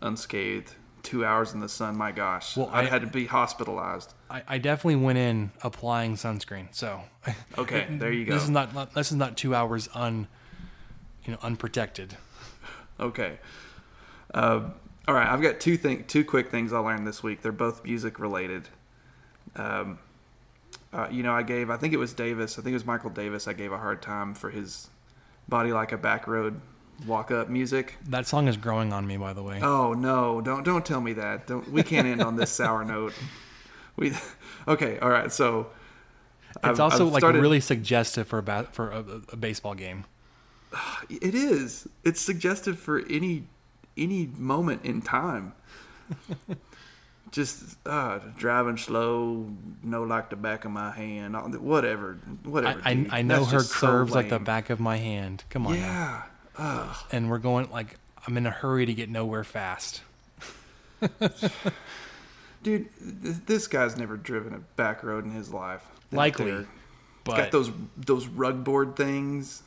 unscathed. Two hours in the sun, my gosh. Well, I'd I- had to be hospitalized. I, I definitely went in applying sunscreen. So Okay, there you go. This is not not- this is not two hours un, you know, unprotected. Okay. Uh, all right, I've got two thing, two quick things I learned this week. They're both music related. Um, uh, you know, I gave, I think it was Davis, I think it was Michael Davis. I gave a hard time for his "Body Like a Back Road" walk up music. That song is growing on me, by the way. Oh no! Don't don't tell me that. Don't. We can't end on this sour note. We. Okay. All right. So. it's I've- also I've like started- really suggestive for a ba- for a, a baseball game. It is. It's suggestive for any any moment in time. Just uh, driving slow, no like the back of my hand, whatever, whatever. I, I. I know That's her just so curves like the back of my hand. Come on. Yeah. And we're going like I'm in a hurry to get nowhere fast. Dude, th- this guy's never driven a back road in his life. Likely, but- He's got those those rug board things.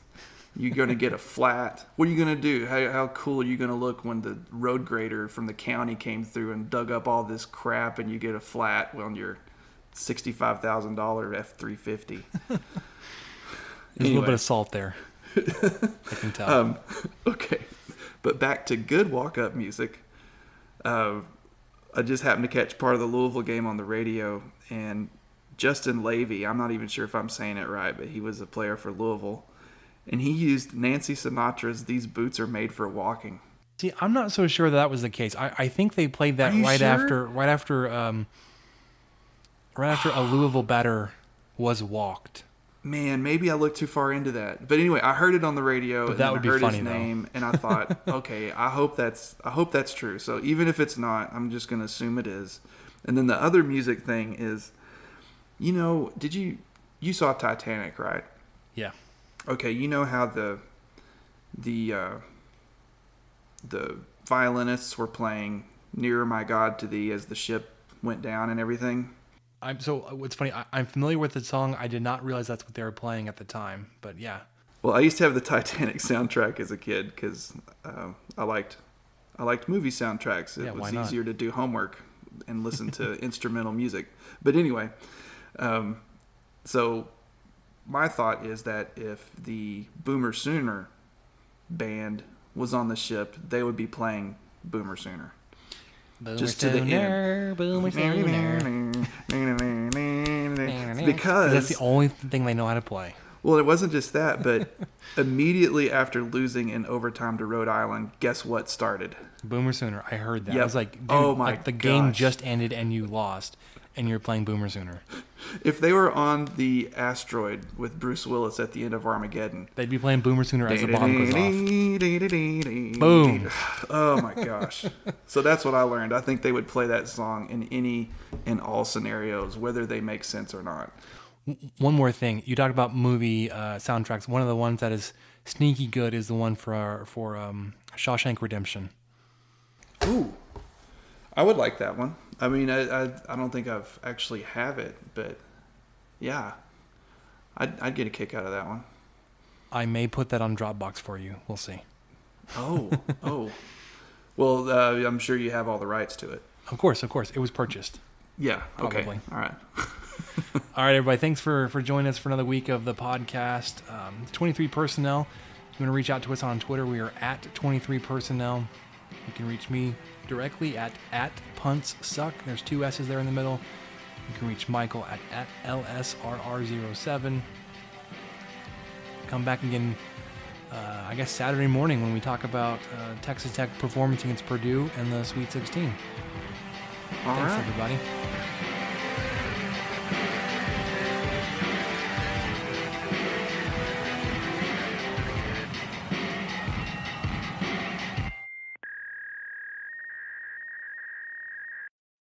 You're gonna get a flat. What are you gonna do? How, how cool are you gonna look when the road grader from the county came through and dug up all this crap and you get a flat on your sixty-five thousand dollar F three fifty? There's a little bit of salt there. I can tell. Um, okay, but back to good walk-up music. Uh, I just happened to catch part of the Louisville game on the radio, and Justin Levy. I'm not even sure if I'm saying it right, but he was a player for Louisville, and he used Nancy Sinatra's "These Boots Are Made for Walking." See, I'm not so sure that, that was the case. I, I think they played that right sure? after right after um right after a Louisville batter was walked. Man, maybe I looked too far into that. But anyway, I heard it on the radio But and that would I be heard funny, his though. name and I thought, okay, I hope that's I hope that's true. So even if it's not, I'm just gonna assume it is. And then the other music thing is, you know, did you you saw Titanic, right? Yeah. Okay, you know how the the uh, the violinists were playing "Nearer My God to Thee" as the ship went down and everything. I'm so uh, what's funny. I, I'm familiar with the song. I did not realize that's what they were playing at the time. But yeah, Well, I used to have the Titanic soundtrack as a kid because um, I liked I liked movie soundtracks. It Yeah, was easier to do homework and listen to instrumental music. But anyway, um, so my thought is that if the Boomer Sooner band was on the ship, they would be playing Boomer Sooner. Boomer Just to the Sooner, end. Boomer Sooner. Because that's the only thing they know how to play. Well, it wasn't just that, but immediately after losing in overtime to Rhode Island, guess what started? Boomer Sooner. I heard that. I was like, dude, Oh my like the game just ended and you lost, and you're playing Boomer Sooner. if they were on the asteroid with Bruce Willis at the end of Armageddon, they'd be playing Boomer Sooner as the bomb goes off. Boom! Oh my gosh! so that's what I learned. I think they would play that song in any and all scenarios, whether they make sense or not. One more thing, you talked about movie uh, soundtracks. One of the ones that is sneaky good is the one for our, for um, Shawshank Redemption. Ooh, I would like that one. I mean, I, I, I don't think I've actually have it, but yeah, I'd, I'd get a kick out of that one. I may put that on Dropbox for you. We'll see. Oh, oh. Well, uh, I'm sure you have all the rights to it. Of course, of course. It was purchased. Yeah. Okay. Probably. All right. all right, everybody. Thanks for for joining us for another week of the podcast. Um, 23 personnel. If you want to reach out to us on Twitter, we are at 23 personnel. You can reach me directly at at punts suck. There's two S's there in the middle. You can reach Michael at, at LSRR07. Come back again, uh, I guess, Saturday morning when we talk about uh, Texas Tech performance against Purdue and the Sweet 16. All Thanks, right. everybody.